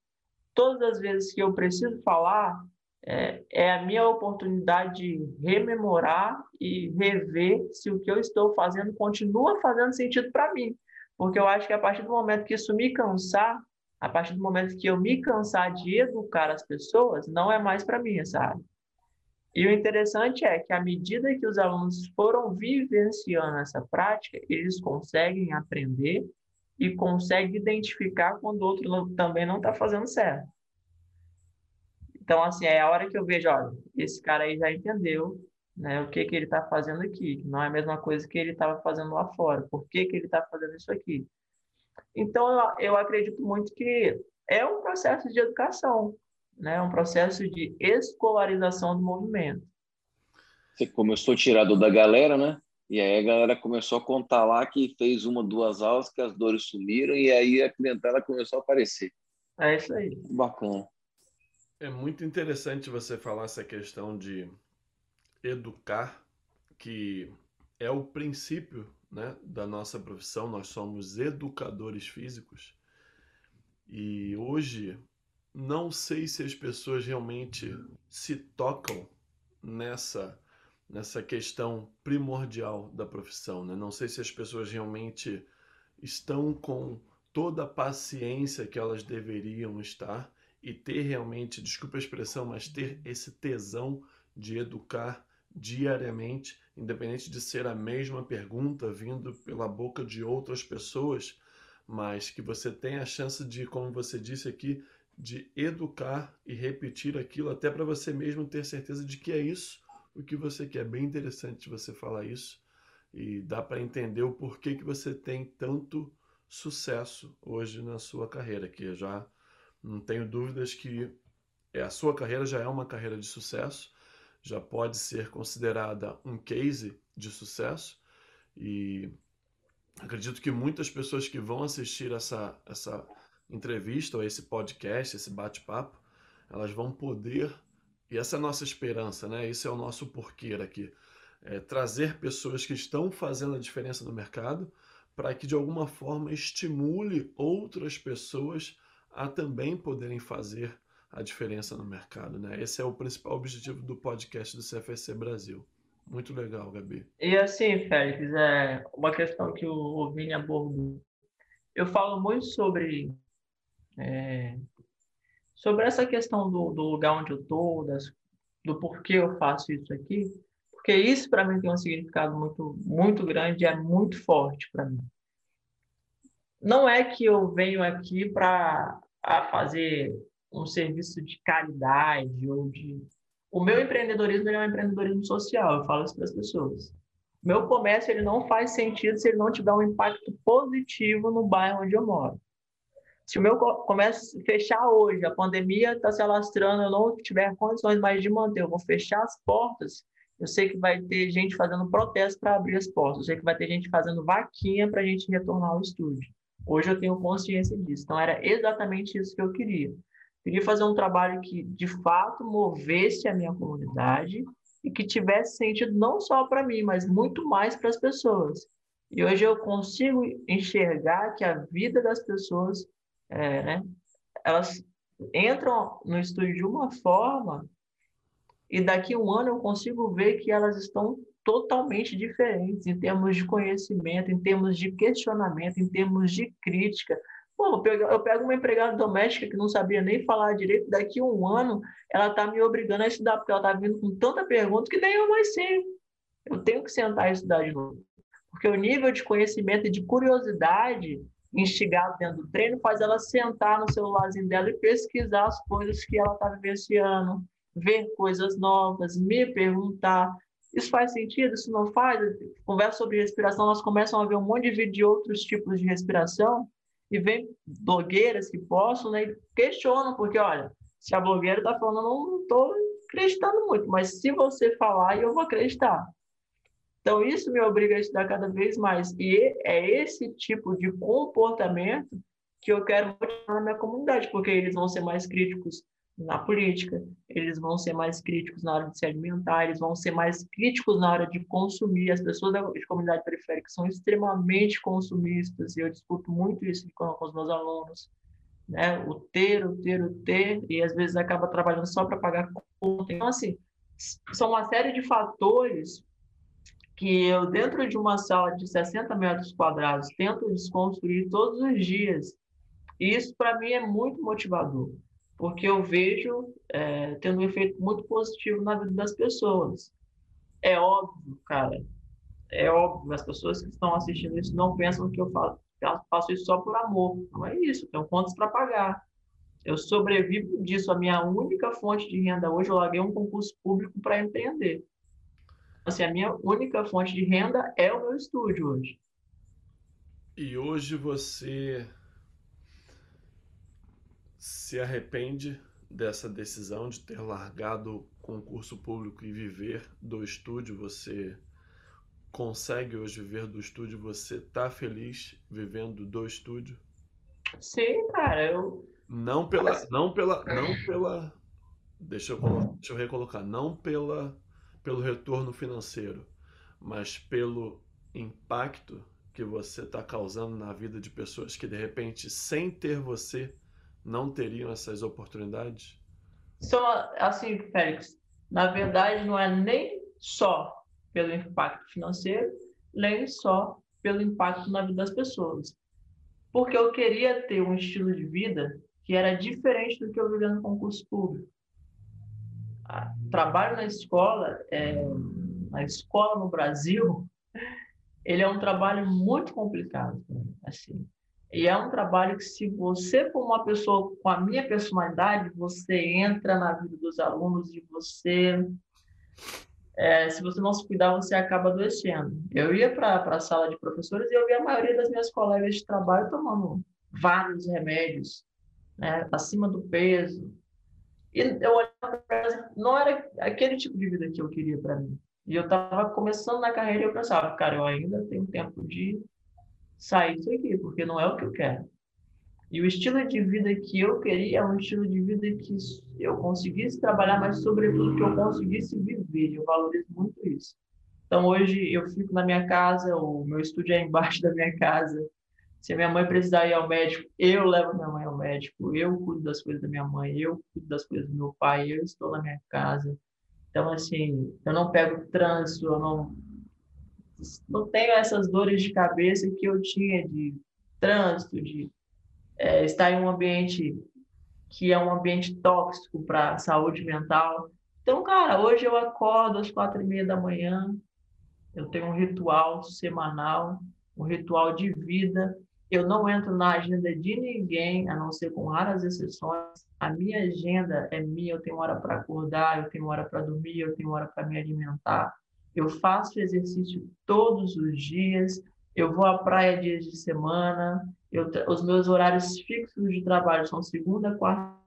Todas as vezes que eu preciso falar, é, é, a minha oportunidade de rememorar e rever se o que eu estou fazendo continua fazendo sentido para mim. Porque eu acho que a partir do momento que isso me cansar, a partir do momento que eu me cansar de educar as pessoas, não é mais para mim essa área. E o interessante é que, à medida que os alunos foram vivenciando essa prática, eles conseguem aprender e conseguem identificar quando o outro também não está fazendo certo. Então, assim, é a hora que eu vejo, olha, esse cara aí já entendeu, né? O que que ele está fazendo aqui? Não é a mesma coisa que ele estava fazendo lá fora. Por que que ele está fazendo isso aqui? Então, eu, eu acredito muito que é um processo de educação, né? Um processo de escolarização do movimento. Você começou tirado da galera, né? E aí a galera começou a contar lá que fez uma, duas aulas, que as dores sumiram, e aí a clientela começou a aparecer. É isso aí. Bacana. É muito interessante você falar essa questão de educar, que é o princípio né, da nossa profissão, nós somos educadores físicos. E hoje não sei se as pessoas realmente se tocam nessa nessa questão primordial da profissão, né? Não sei se as pessoas realmente estão com toda a paciência que elas deveriam estar e ter realmente, desculpa a expressão, mas ter esse tesão de educar diariamente, independente de ser a mesma pergunta vindo pela boca de outras pessoas, mas que você tenha a chance de, como você disse aqui, de educar e repetir aquilo até para você mesmo ter certeza de que é isso o que você quer. É bem interessante você falar isso e dá para entender o porquê que você tem tanto sucesso hoje na sua carreira, que já não tenho dúvidas que é, a sua carreira já é uma carreira de sucesso já pode ser considerada um case de sucesso e acredito que muitas pessoas que vão assistir essa, essa entrevista ou esse podcast, esse bate-papo, elas vão poder, e essa é a nossa esperança, né? Esse é o nosso porquê aqui, é trazer pessoas que estão fazendo a diferença no mercado para que de alguma forma estimule outras pessoas a também poderem fazer a diferença no mercado, né? Esse é o principal objetivo do podcast do CFC Brasil. Muito legal, Gabi. E assim, Félix, é uma questão que o Vini abordou. Eu falo muito sobre é, sobre essa questão do, do lugar onde eu estou, do porquê eu faço isso aqui, porque isso para mim tem um significado muito muito grande, é muito forte para mim. Não é que eu venho aqui para fazer um serviço de caridade ou de o meu empreendedorismo é um empreendedorismo social, eu falo isso para as pessoas. Meu comércio ele não faz sentido se ele não tiver um impacto positivo no bairro onde eu moro. Se o meu comércio fechar hoje, a pandemia está se alastrando, eu não tiver condições mais de manter, eu vou fechar as portas, eu sei que vai ter gente fazendo protesto para abrir as portas, eu sei que vai ter gente fazendo vaquinha para a gente retornar ao estúdio. Hoje eu tenho consciência disso. Então, era exatamente isso que eu queria. Queria fazer um trabalho que, de fato, movesse a minha comunidade e que tivesse sentido não só para mim, mas muito mais para as pessoas. E hoje eu consigo enxergar que a vida das pessoas, é, né, elas entram no estúdio de uma forma e daqui a um ano eu consigo ver que elas estão totalmente diferentes em termos de conhecimento, em termos de questionamento, em termos de crítica, Pô, eu pego, eu pego uma empregada doméstica que não sabia nem falar direito, daqui a um ano ela está me obrigando a estudar, porque ela está vindo com tanta pergunta que nem eu mais sei. Eu tenho que sentar e estudar de novo. Porque o nível de conhecimento e de curiosidade instigado dentro do treino faz ela sentar no celularzinho dela e pesquisar as coisas que ela está vivenciando, ver coisas novas, me perguntar. Isso faz sentido? Isso não faz? Conversa sobre respiração, nós começamos a ver um monte de vídeo de outros tipos de respiração e vem blogueiras que possam, né, e questionam, porque, olha, se a blogueira está falando, não estou acreditando muito, mas se você falar, eu vou acreditar. Então, isso me obriga a estudar cada vez mais. E é esse tipo de comportamento que eu quero mostrar na minha comunidade, porque eles vão ser mais críticos na política, eles vão ser mais críticos na hora de se alimentar, eles vão ser mais críticos na hora de consumir. As pessoas da comunidade periférica são extremamente consumistas, e eu discuto muito isso com, com os meus alunos. Né? O ter, o ter, o ter, e às vezes acaba trabalhando só para pagar conta. Então, assim, são uma série de fatores que eu, dentro de uma sala de 60 metros quadrados, tento desconstruir todos os dias. E isso, para mim, é muito motivador porque eu vejo é, tendo um efeito muito positivo na vida das pessoas. É óbvio, cara, é óbvio, as pessoas que estão assistindo isso não pensam que eu faço, faço isso só por amor. Não é isso, tenho contas para pagar. Eu sobrevivo disso. A minha única fonte de renda hoje, eu larguei um concurso público para empreender. Assim, a minha única fonte de renda é o meu estúdio hoje. E hoje você se arrepende dessa decisão de ter largado o concurso público e viver do estúdio? Você consegue hoje viver do estúdio? Você tá feliz vivendo do estúdio? Sim, cara, eu não pela não pela não pela deixa eu, deixa eu recolocar, não pela pelo retorno financeiro, mas pelo impacto que você está causando na vida de pessoas que de repente, sem ter você, não teriam essas oportunidades? São, assim, Félix, na verdade não é nem só pelo impacto financeiro, nem só pelo impacto na vida das pessoas. Porque eu queria ter um estilo de vida que era diferente do que eu vivia no concurso público. Trabalho na escola, é, na escola no Brasil, ele é um trabalho muito complicado. Assim, e é um trabalho que, se você for uma pessoa com a minha personalidade, você entra na vida dos alunos e você. É, se você não se cuidar, você acaba adoecendo. Eu ia para a sala de professores e eu via a maioria das minhas colegas de trabalho tomando vários remédios, né, acima do peso. E eu olhava para não era aquele tipo de vida que eu queria para mim. E eu estava começando na carreira e eu pensava, cara, eu ainda tenho tempo de sair disso aqui, porque não é o que eu quero. E o estilo de vida que eu queria é um estilo de vida que eu conseguisse trabalhar, mas sobretudo que eu conseguisse viver. Eu valorizo muito isso. Então hoje eu fico na minha casa, o meu estúdio é embaixo da minha casa. Se minha mãe precisar ir ao médico, eu levo minha mãe ao médico, eu cuido das coisas da minha mãe, eu cuido das coisas do meu pai, eu estou na minha casa. Então, assim, eu não pego trânsito, eu não, não tenho essas dores de cabeça que eu tinha de trânsito, de é, estar em um ambiente que é um ambiente tóxico para a saúde mental. Então, cara, hoje eu acordo às quatro e meia da manhã, eu tenho um ritual semanal, um ritual de vida. Eu não entro na agenda de ninguém, a não ser com raras exceções. A minha agenda é minha, eu tenho hora para acordar, eu tenho hora para dormir, eu tenho hora para me alimentar. Eu faço exercício todos os dias, eu vou à praia dias de semana, eu, os meus horários fixos de trabalho são segunda, quarta,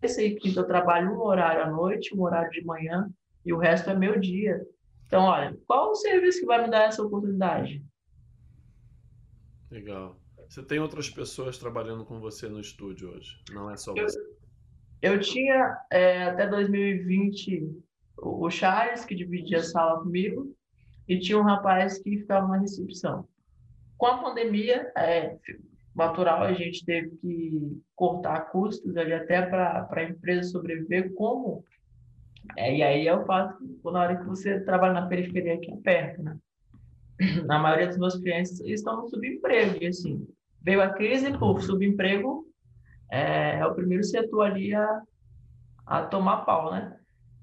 terça e quinta eu trabalho um horário à noite, um horário de manhã, e o resto é meu dia. Então, olha, qual o serviço que vai me dar essa oportunidade? Legal. Você tem outras pessoas trabalhando com você no estúdio hoje, não é só eu, você. Eu tinha é, até 2020 o Charles, que dividia a sala comigo, e tinha um rapaz que ficava na recepção. Com a pandemia, é natural, a gente teve que cortar custos ali até para a empresa sobreviver. Como? É, e aí é o fato, na hora que você trabalha na periferia aqui é perto, né? Na maioria dos meus clientes estão no subemprego, e assim, veio a crise, por subemprego é, é o primeiro setor ali a, a tomar pau, né?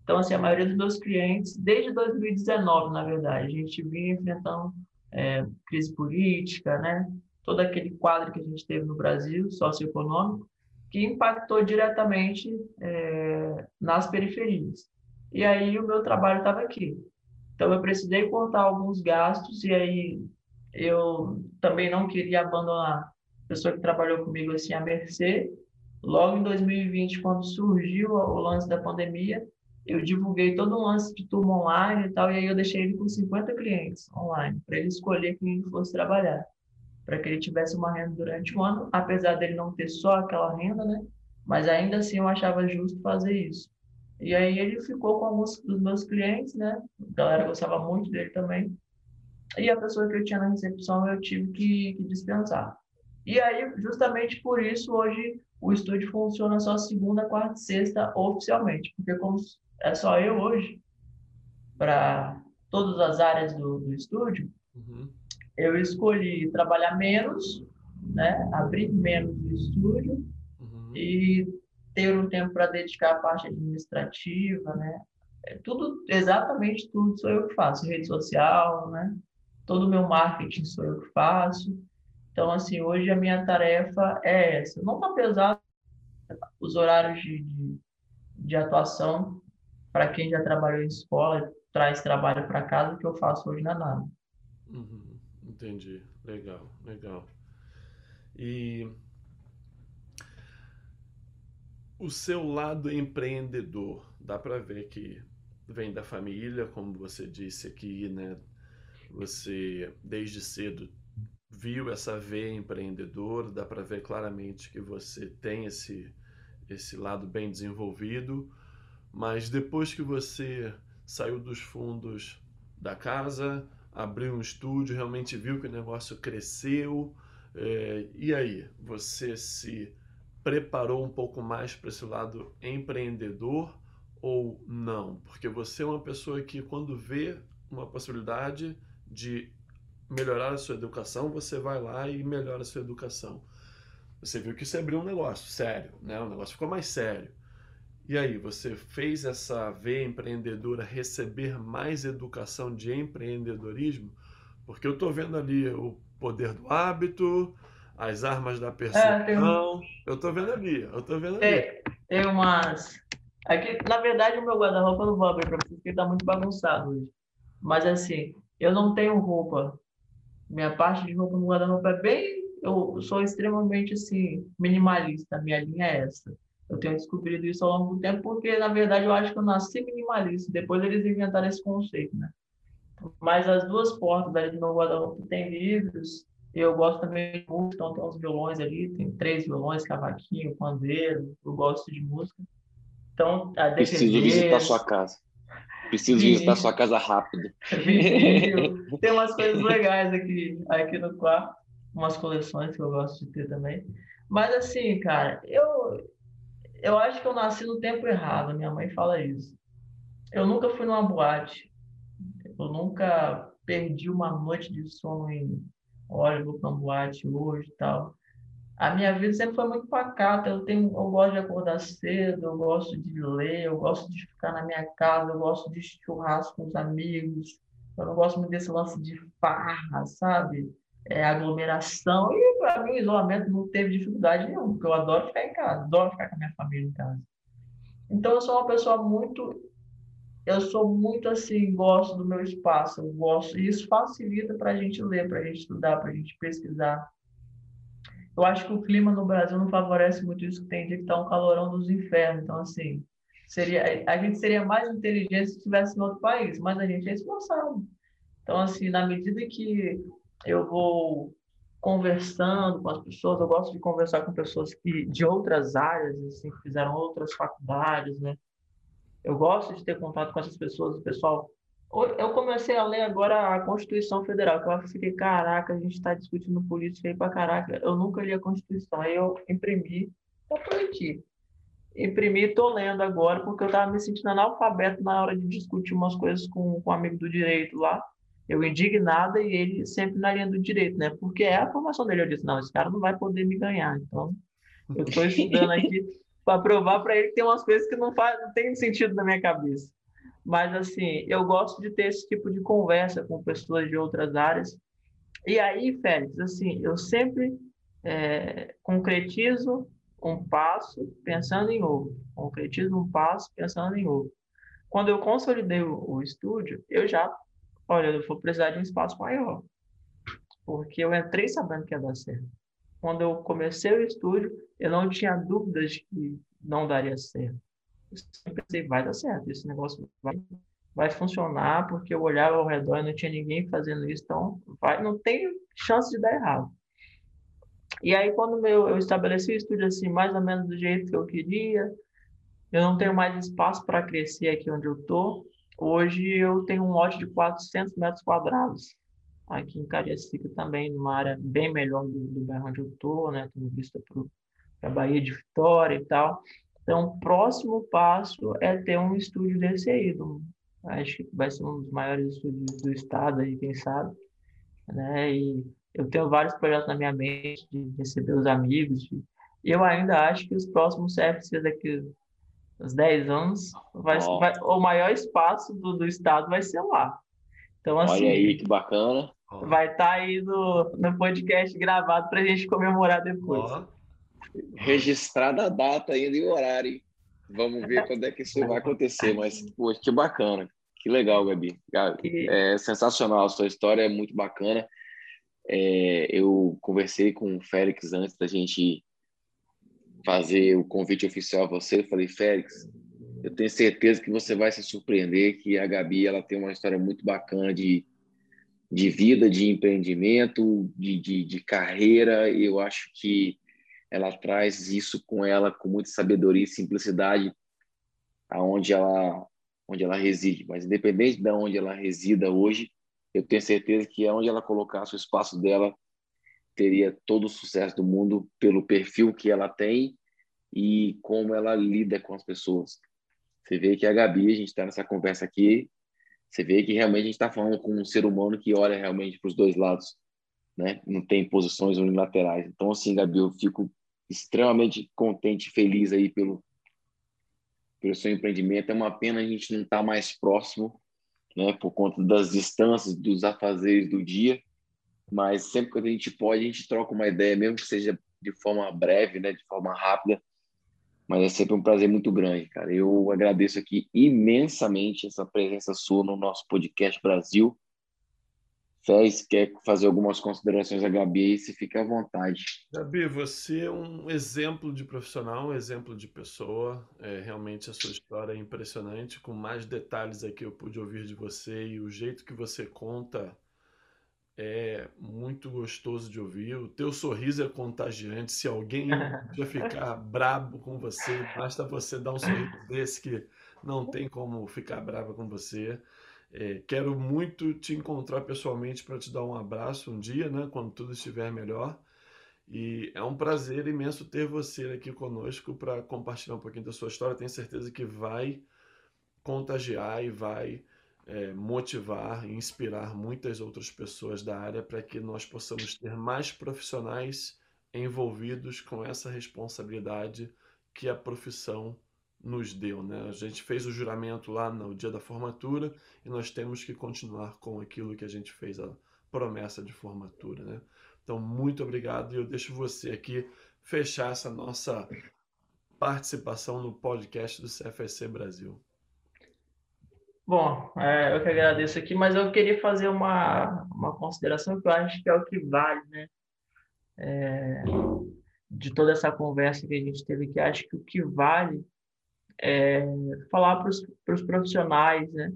Então, assim, a maioria dos meus clientes, desde 2019, na verdade, a gente vinha enfrentando é, crise política, né? Todo aquele quadro que a gente teve no Brasil, socioeconômico, que impactou diretamente é, nas periferias. E aí o meu trabalho estava aqui. Então eu precisei cortar alguns gastos e aí eu também não queria abandonar a pessoa que trabalhou comigo assim à mercê. Logo em 2020, quando surgiu o lance da pandemia, eu divulguei todo um lance de turma online e tal, e aí eu deixei ele com 50 clientes online, para ele escolher quem ele fosse trabalhar, para que ele tivesse uma renda durante o ano, apesar dele não ter só aquela renda, né? Mas ainda assim eu achava justo fazer isso. E aí ele ficou com alguns dos meus clientes, né? A galera gostava muito dele também. E a pessoa que eu tinha na recepção eu tive que, que dispensar. E aí, justamente por isso, hoje o estúdio funciona só segunda, quarta e sexta oficialmente, porque como é só eu hoje, para todas as áreas do, do estúdio, uhum. eu escolhi trabalhar menos, né? abrir menos o estúdio uhum. e ter um tempo para dedicar à parte administrativa, né? É tudo, exatamente tudo sou eu que faço, rede social, né? Todo o meu marketing sou eu que faço. Então, assim, hoje a minha tarefa é essa. Não está pesado os horários de, de, de atuação para quem já trabalhou em escola, traz trabalho para casa, que eu faço hoje na nada. Uhum, entendi. Legal, legal. E o seu lado empreendedor, dá para ver que vem da família, como você disse aqui, né? Você desde cedo viu essa veia empreendedora, dá para ver claramente que você tem esse esse lado bem desenvolvido. Mas depois que você saiu dos fundos da casa, abriu um estúdio, realmente viu que o negócio cresceu, é, e aí? Você se preparou um pouco mais para esse lado empreendedor ou não? Porque você é uma pessoa que, quando vê uma possibilidade de melhorar a sua educação, você vai lá e melhora a sua educação. Você viu que você abriu um negócio sério, né? O negócio ficou mais sério. E aí, você fez essa veia empreendedora receber mais educação de empreendedorismo? Porque eu estou vendo ali o poder do hábito, as armas da persuasão. É. Eu estou vendo ali, eu estou vendo ali. Tem, tem umas. Aqui, na verdade, o meu guarda-roupa eu não vou abrir para vocês, porque está muito bagunçado hoje. Mas assim, eu não tenho roupa. Minha parte de roupa no guarda-roupa é bem. Eu sou extremamente assim, minimalista. Minha linha é essa. Eu tenho descobrido isso ao longo do tempo, porque, na verdade, eu acho que eu nasci minimalista. Depois eles inventaram esse conceito, né? Mas as duas portas ali do meu guarda-roupa tem livros, Eu gosto também de música, então tem uns violões ali, tem três violões, cavaquinho, pandeiro, eu gosto de música. Então, a Preciso visitar sua casa. Preciso visitar sua casa rápido. Tem umas coisas legais aqui, aqui no quarto, umas coleções que eu gosto de ter também. Mas assim, cara, eu, eu acho que eu nasci no tempo errado, minha mãe fala isso. Eu nunca fui numa boate, eu nunca perdi uma noite de sono em, olha, vou para uma boate hoje e tal. A minha vida sempre foi muito pacata. Eu tenho, eu gosto de acordar cedo, eu gosto de ler, eu gosto de ficar na minha casa, eu gosto de churrasco com os amigos. Eu não gosto muito desse lance de farra, sabe? É, aglomeração. E para mim o isolamento não teve dificuldade nenhuma, porque eu adoro ficar em casa, adoro ficar com a minha família em casa. Então eu sou uma pessoa muito eu sou muito assim, gosto do meu espaço, eu gosto, e isso facilita para a gente ler, para a gente estudar, para a gente pesquisar. Eu acho que o clima no Brasil não favorece muito isso, que tem dia que está um calorão dos infernos. Então, assim, seria, a gente seria mais inteligente se estivesse em outro país, mas a gente é esforçado. Então, assim, na medida que eu vou conversando com as pessoas, eu gosto de conversar com pessoas que de outras áreas, assim, que fizeram outras faculdades, né? Eu gosto de ter contato com essas pessoas, o pessoal eu comecei a ler agora a Constituição Federal, que eu fiquei, caraca, a gente está discutindo política aí pra caraca. Eu nunca li a Constituição. Aí eu imprimi, eu prometi. Imprimi e tô lendo agora, porque eu estava me sentindo analfabeto na hora de discutir umas coisas com, com um amigo do direito lá. Eu indignada e ele sempre na linha do direito, né? Porque é a formação dele. Eu disse, não, esse cara não vai poder me ganhar. Então, eu estou estudando aqui para provar para ele que tem umas coisas que não, faz, não tem sentido na minha cabeça. Mas, assim, eu gosto de ter esse tipo de conversa com pessoas de outras áreas. E aí, Félix, assim, eu sempre é, concretizo um passo pensando em outro. Concretizo um passo pensando em outro. Quando eu consolidei o, o estúdio, eu já, olha, eu vou precisar de um espaço maior. Porque eu entrei sabendo que ia dar certo. Quando eu comecei o estúdio, eu não tinha dúvidas de que não daria certo sempre pensei, vai dar certo, esse negócio vai, vai funcionar, porque eu olhava ao redor e não tinha ninguém fazendo isso, então vai, não tem chance de dar errado. E aí, quando meu, eu estabeleci o estúdio assim, mais ou menos do jeito que eu queria, eu não tenho mais espaço para crescer aqui onde eu estou. Hoje eu tenho um lote de 400 metros quadrados aqui em Cariacica também, numa área bem melhor do, do bairro onde eu estou, né? Tenho vista para a Bahia de Vitória e tal. Então, o próximo passo é ter um estúdio desse aí. Do, acho que vai ser um dos maiores estúdios do estado aí, quem sabe. Né? E eu tenho vários projetos na minha mente de receber os amigos. De, eu ainda acho que os próximos CFCs daqui uns 10 anos, vai, vai, o maior espaço do, do estado vai ser lá. Então, assim, Olha aí, que bacana. Vai estar tá aí no, no podcast gravado para a gente comemorar depois. Oh registrada a data ainda e o horário. Hein? Vamos ver quando é que isso vai acontecer, mas poxa, que bacana. Que legal, Gabi. É sensacional, a sua história é muito bacana. É, eu conversei com o Félix antes da gente fazer o convite oficial a você. Eu falei, Félix, eu tenho certeza que você vai se surpreender que a Gabi ela tem uma história muito bacana de, de vida, de empreendimento, de, de, de carreira. Eu acho que ela traz isso com ela com muita sabedoria e simplicidade aonde ela onde ela reside. Mas independente de onde ela resida hoje, eu tenho certeza que aonde ela colocasse o espaço dela teria todo o sucesso do mundo pelo perfil que ela tem e como ela lida com as pessoas. Você vê que a Gabi, a gente está nessa conversa aqui, você vê que realmente a gente está falando com um ser humano que olha realmente para os dois lados, né? Não tem posições unilaterais. Então, assim, Gabi, eu fico extremamente contente e feliz aí pelo, pelo seu empreendimento. É uma pena a gente não estar tá mais próximo, né, por conta das distâncias, dos afazeres do dia, mas sempre que a gente pode, a gente troca uma ideia, mesmo que seja de forma breve, né, de forma rápida, mas é sempre um prazer muito grande, cara. Eu agradeço aqui imensamente essa presença sua no nosso podcast Brasil. Fez, quer fazer algumas considerações a Gabi aí, se fica à vontade. Gabi, você é um exemplo de profissional, um exemplo de pessoa. É, realmente a sua história é impressionante. Com mais detalhes aqui eu pude ouvir de você e o jeito que você conta é muito gostoso de ouvir. O teu sorriso é contagiante. Se alguém já ficar brabo com você, basta você dar um sorriso desse que não tem como ficar bravo com você. É, quero muito te encontrar pessoalmente para te dar um abraço um dia, né, quando tudo estiver melhor. E é um prazer imenso ter você aqui conosco para compartilhar um pouquinho da sua história. Tenho certeza que vai contagiar e vai é, motivar e inspirar muitas outras pessoas da área para que nós possamos ter mais profissionais envolvidos com essa responsabilidade que a profissão nos deu. Né? A gente fez o juramento lá no dia da formatura e nós temos que continuar com aquilo que a gente fez, a promessa de formatura. Né? Então, muito obrigado e eu deixo você aqui fechar essa nossa participação no podcast do CFSC Brasil. Bom, é, eu que agradeço aqui, mas eu queria fazer uma, uma consideração que eu acho que é o que vale, né? É, de toda essa conversa que a gente teve aqui, acho que o que vale é falar para os profissionais, né?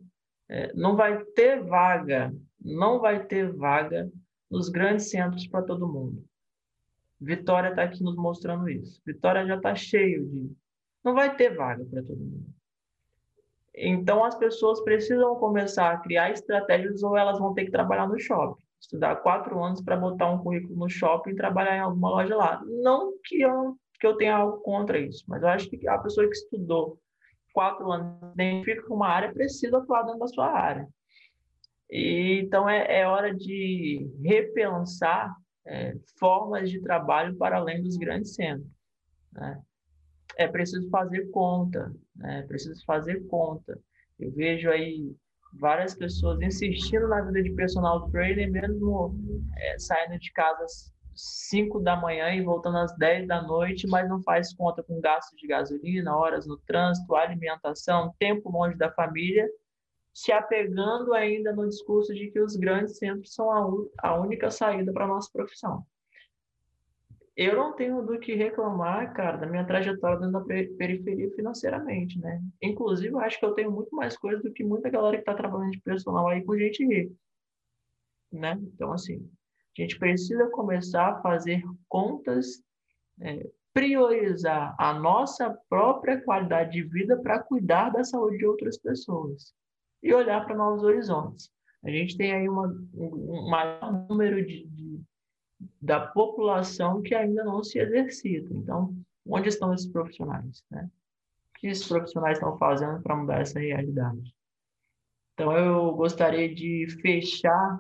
É, não vai ter vaga, não vai ter vaga nos grandes centros para todo mundo. Vitória está aqui nos mostrando isso. Vitória já está cheio de. Não vai ter vaga para todo mundo. Então, as pessoas precisam começar a criar estratégias ou elas vão ter que trabalhar no shopping. Estudar quatro anos para botar um currículo no shopping e trabalhar em alguma loja lá. Não que eu, que eu tenha algo contra isso, mas eu acho que a pessoa que estudou quatro anos identifica uma área precisa atuar dentro da sua área. E, então, é, é hora de repensar é, formas de trabalho para além dos grandes centros. Né? É preciso fazer conta, né? é preciso fazer conta. Eu vejo aí várias pessoas insistindo na vida de personal trainer, mesmo é, saindo de casa às 5 da manhã e voltando às 10 da noite, mas não faz conta com gastos de gasolina, horas no trânsito, alimentação, tempo longe da família, se apegando ainda no discurso de que os grandes centros são a, a única saída para a nossa profissão eu não tenho do que reclamar, cara, da minha trajetória dentro da periferia financeiramente, né? Inclusive, eu acho que eu tenho muito mais coisa do que muita galera que está trabalhando de personal aí com gente rica, né? Então, assim, a gente precisa começar a fazer contas, é, priorizar a nossa própria qualidade de vida para cuidar da saúde de outras pessoas e olhar para novos horizontes. A gente tem aí uma, um maior número de, de da população que ainda não se exercita. Então, onde estão esses profissionais? Né? O que esses profissionais estão fazendo para mudar essa realidade? Então, eu gostaria de fechar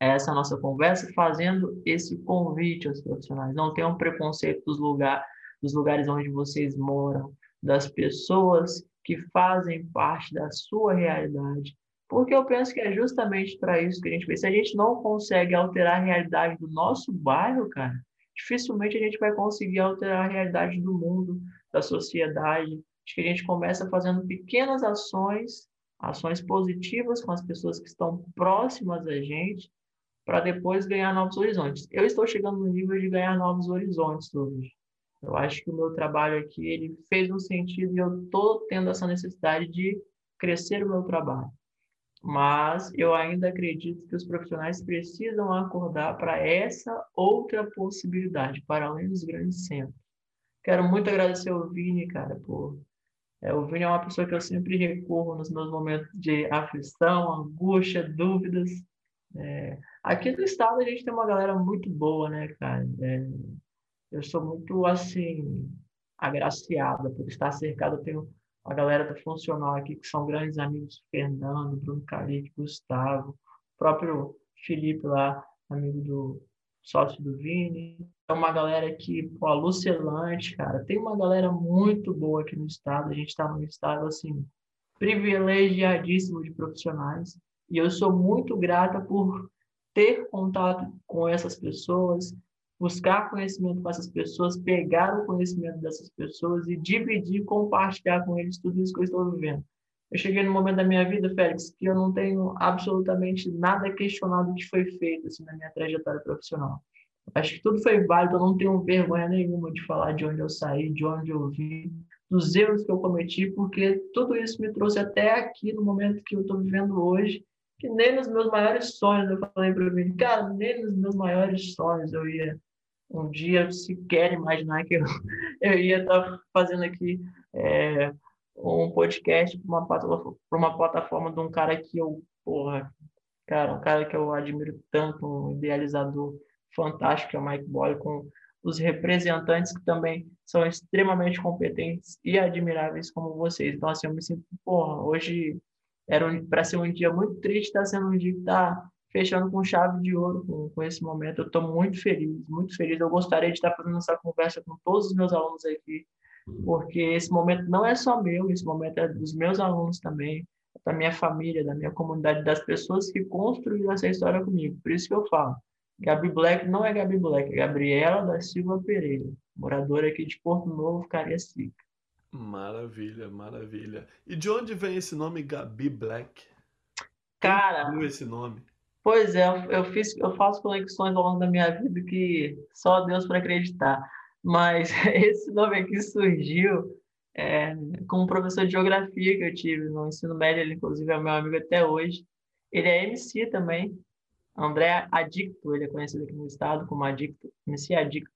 essa nossa conversa fazendo esse convite aos profissionais. Não tenham preconceito dos, lugar, dos lugares onde vocês moram, das pessoas que fazem parte da sua realidade, porque eu penso que é justamente para isso que a gente vê. Se a gente não consegue alterar a realidade do nosso bairro, cara, dificilmente a gente vai conseguir alterar a realidade do mundo, da sociedade. Acho que a gente começa fazendo pequenas ações, ações positivas com as pessoas que estão próximas a gente, para depois ganhar novos horizontes. Eu estou chegando no nível de ganhar novos horizontes hoje. Eu acho que o meu trabalho aqui ele fez um sentido e eu estou tendo essa necessidade de crescer o meu trabalho mas eu ainda acredito que os profissionais precisam acordar para essa outra possibilidade, para além dos grandes centros. Quero muito agradecer ao Vini, cara, por. É, o Vini é uma pessoa que eu sempre recorro nos meus momentos de aflição, angústia, dúvidas. É, aqui no estado a gente tem uma galera muito boa, né, cara? É, eu sou muito, assim, agraciada por estar cercado. Eu tenho a galera do funcional aqui, que são grandes amigos Fernando, Bruno Calique, Gustavo, próprio Felipe lá, amigo do sócio do Vini. É uma galera que, pô, a Lucelante, cara, tem uma galera muito boa aqui no estado. A gente está num estado, assim, privilegiadíssimo de profissionais. E eu sou muito grata por ter contato com essas pessoas, buscar conhecimento com essas pessoas, pegar o conhecimento dessas pessoas e dividir, compartilhar com eles tudo isso que eu estou vivendo. Eu cheguei no momento da minha vida, Félix, que eu não tenho absolutamente nada questionado que foi feito assim, na minha trajetória profissional. Acho que tudo foi válido, eu não tenho vergonha nenhuma de falar de onde eu saí, de onde eu vim, dos erros que eu cometi, porque tudo isso me trouxe até aqui no momento que eu estou vivendo hoje que nem nos meus maiores sonhos eu falei para mim, cara, nem nos meus maiores sonhos eu ia um dia sequer imaginar que eu, eu ia estar tá fazendo aqui é, um podcast para uma, uma plataforma de um cara que eu, porra, cara, um cara que eu admiro tanto, um idealizador fantástico, que é o Mike Boyle, com os representantes que também são extremamente competentes e admiráveis como vocês. Então, assim, eu me sinto, porra, hoje era um, para ser um dia muito triste, está sendo um dia que está fechando com chave de ouro com, com esse momento. Eu estou muito feliz, muito feliz. Eu gostaria de estar fazendo essa conversa com todos os meus alunos aqui, porque esse momento não é só meu, esse momento é dos meus alunos também, da minha família, da minha comunidade, das pessoas que construíram essa história comigo. Por isso que eu falo, Gabi Black não é Gabi Black, é Gabriela da Silva Pereira, moradora aqui de Porto Novo, Cariacica. Maravilha, maravilha. E de onde vem esse nome Gabi Black? Cara, Quem esse nome? Pois é, eu fiz, eu faço conexões ao longo da minha vida que só Deus para acreditar. Mas esse nome aqui surgiu é, com um professor de geografia que eu tive no ensino médio, ele inclusive é meu amigo até hoje. Ele é MC também, André Adicto, ele é conhecido aqui no estado como Adicto, MC Adicto.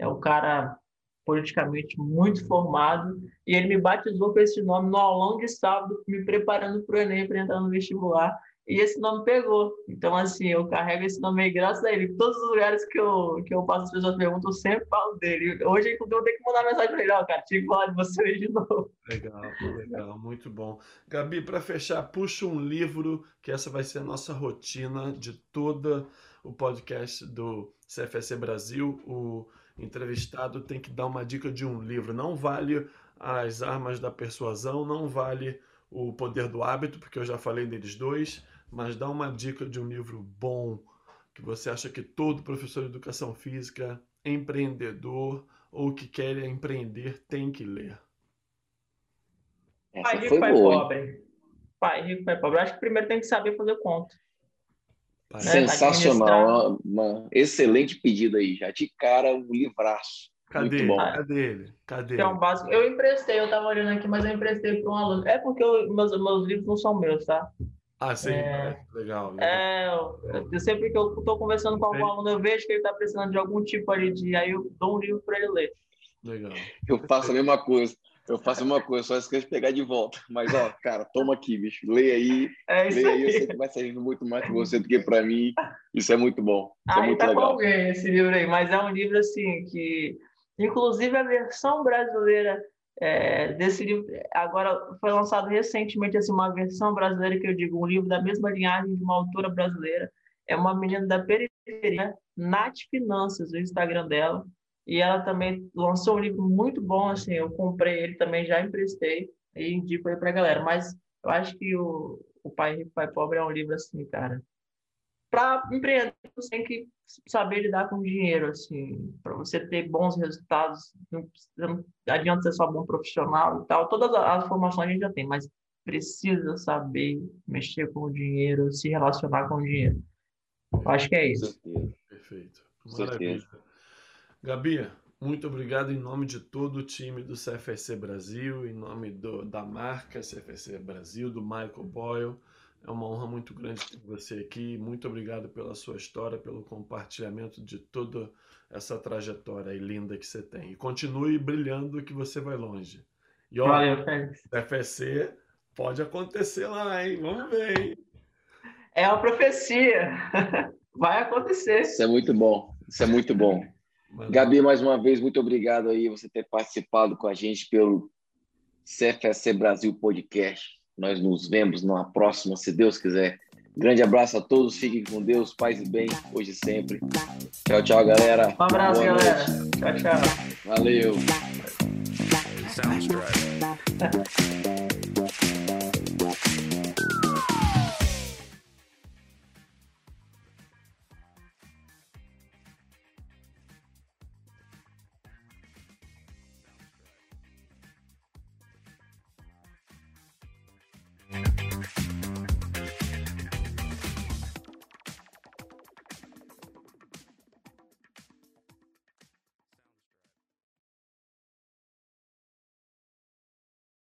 É o cara politicamente muito formado e ele me batizou com esse nome no aulão de sábado, me preparando para o Enem para entrar no vestibular e esse nome pegou. Então, assim, eu carrego esse nome aí graças a ele. Todos os lugares que eu, que eu passo, as pessoas perguntam, eu sempre falo dele. Hoje, inclusive, eu tenho que mandar mensagem para ele, ó, cara, tive que de você hoje de novo. Legal, legal, muito bom. Gabi, para fechar, puxa um livro, que essa vai ser a nossa rotina de todo o podcast do CFSC Brasil. O entrevistado tem que dar uma dica de um livro. Não vale as armas da persuasão, não vale o poder do hábito, porque eu já falei deles dois mas dá uma dica de um livro bom que você acha que todo professor de educação física, empreendedor ou que quer empreender tem que ler. Essa pai rico, pai boa, pobre. Pai rico, pai pobre. acho que primeiro tem que saber fazer conta. Né? Sensacional, uma, uma, excelente pedido aí, já de cara um livraço. Cadê Muito bom. Cadê ele? Cadê é um básico. Eu emprestei, eu estava olhando aqui, mas eu emprestei para um aluno. É porque eu, meus, meus livros não são meus, tá? Ah, sim, é, legal, legal. É, eu, sempre que eu estou conversando com algum aluno, eu vejo que ele está precisando de algum tipo ali de. Aí eu dou um livro para ele ler. Legal. Eu faço a mesma coisa. Eu faço a mesma coisa, só esqueço de pegar de volta. Mas, ó, cara, toma aqui, bicho. Leia aí. É leia aí. aí. Eu sei que vai saindo muito mais para você do que para mim. Isso é muito bom. Isso é muito tá legal. com alguém esse livro aí, mas é um livro assim que. Inclusive a versão brasileira é, desse livro, agora foi lançado recentemente assim, uma versão brasileira que eu digo, um livro da mesma linhagem de uma autora brasileira. É uma menina da periferia, Nath Finanças, o Instagram dela. E ela também lançou um livro muito bom, assim, eu comprei ele também, já emprestei e indico aí pra galera. Mas eu acho que o, o Pai Rico, Pai Pobre é um livro assim, cara, para empreender, você tem que saber lidar com dinheiro, assim, para você ter bons resultados. Não, não adianta ser só bom profissional e tal. Todas as formações a gente já tem, mas precisa saber mexer com o dinheiro, se relacionar com o dinheiro. Eu acho que é isso. Perfeito. Maravilha. Gabi, muito obrigado em nome de todo o time do CFC Brasil, em nome do, da marca CFC Brasil, do Michael Boyle. É uma honra muito grande ter você aqui. Muito obrigado pela sua história, pelo compartilhamento de toda essa trajetória linda que você tem. E continue brilhando que você vai longe. E olha, Valeu, FSC pode acontecer lá, hein? Vamos ver, hein? É uma profecia. Vai acontecer. Isso é muito bom. Isso é muito bom. Mano. Gabi, mais uma vez, muito obrigado aí você ter participado com a gente pelo CFSC Brasil Podcast. Nós nos vemos numa próxima, se Deus quiser. Grande abraço a todos, fiquem com Deus, paz e bem, hoje e sempre. Tchau, tchau, galera. Um abraço, Boa galera. Noite. Tchau, tchau. Valeu.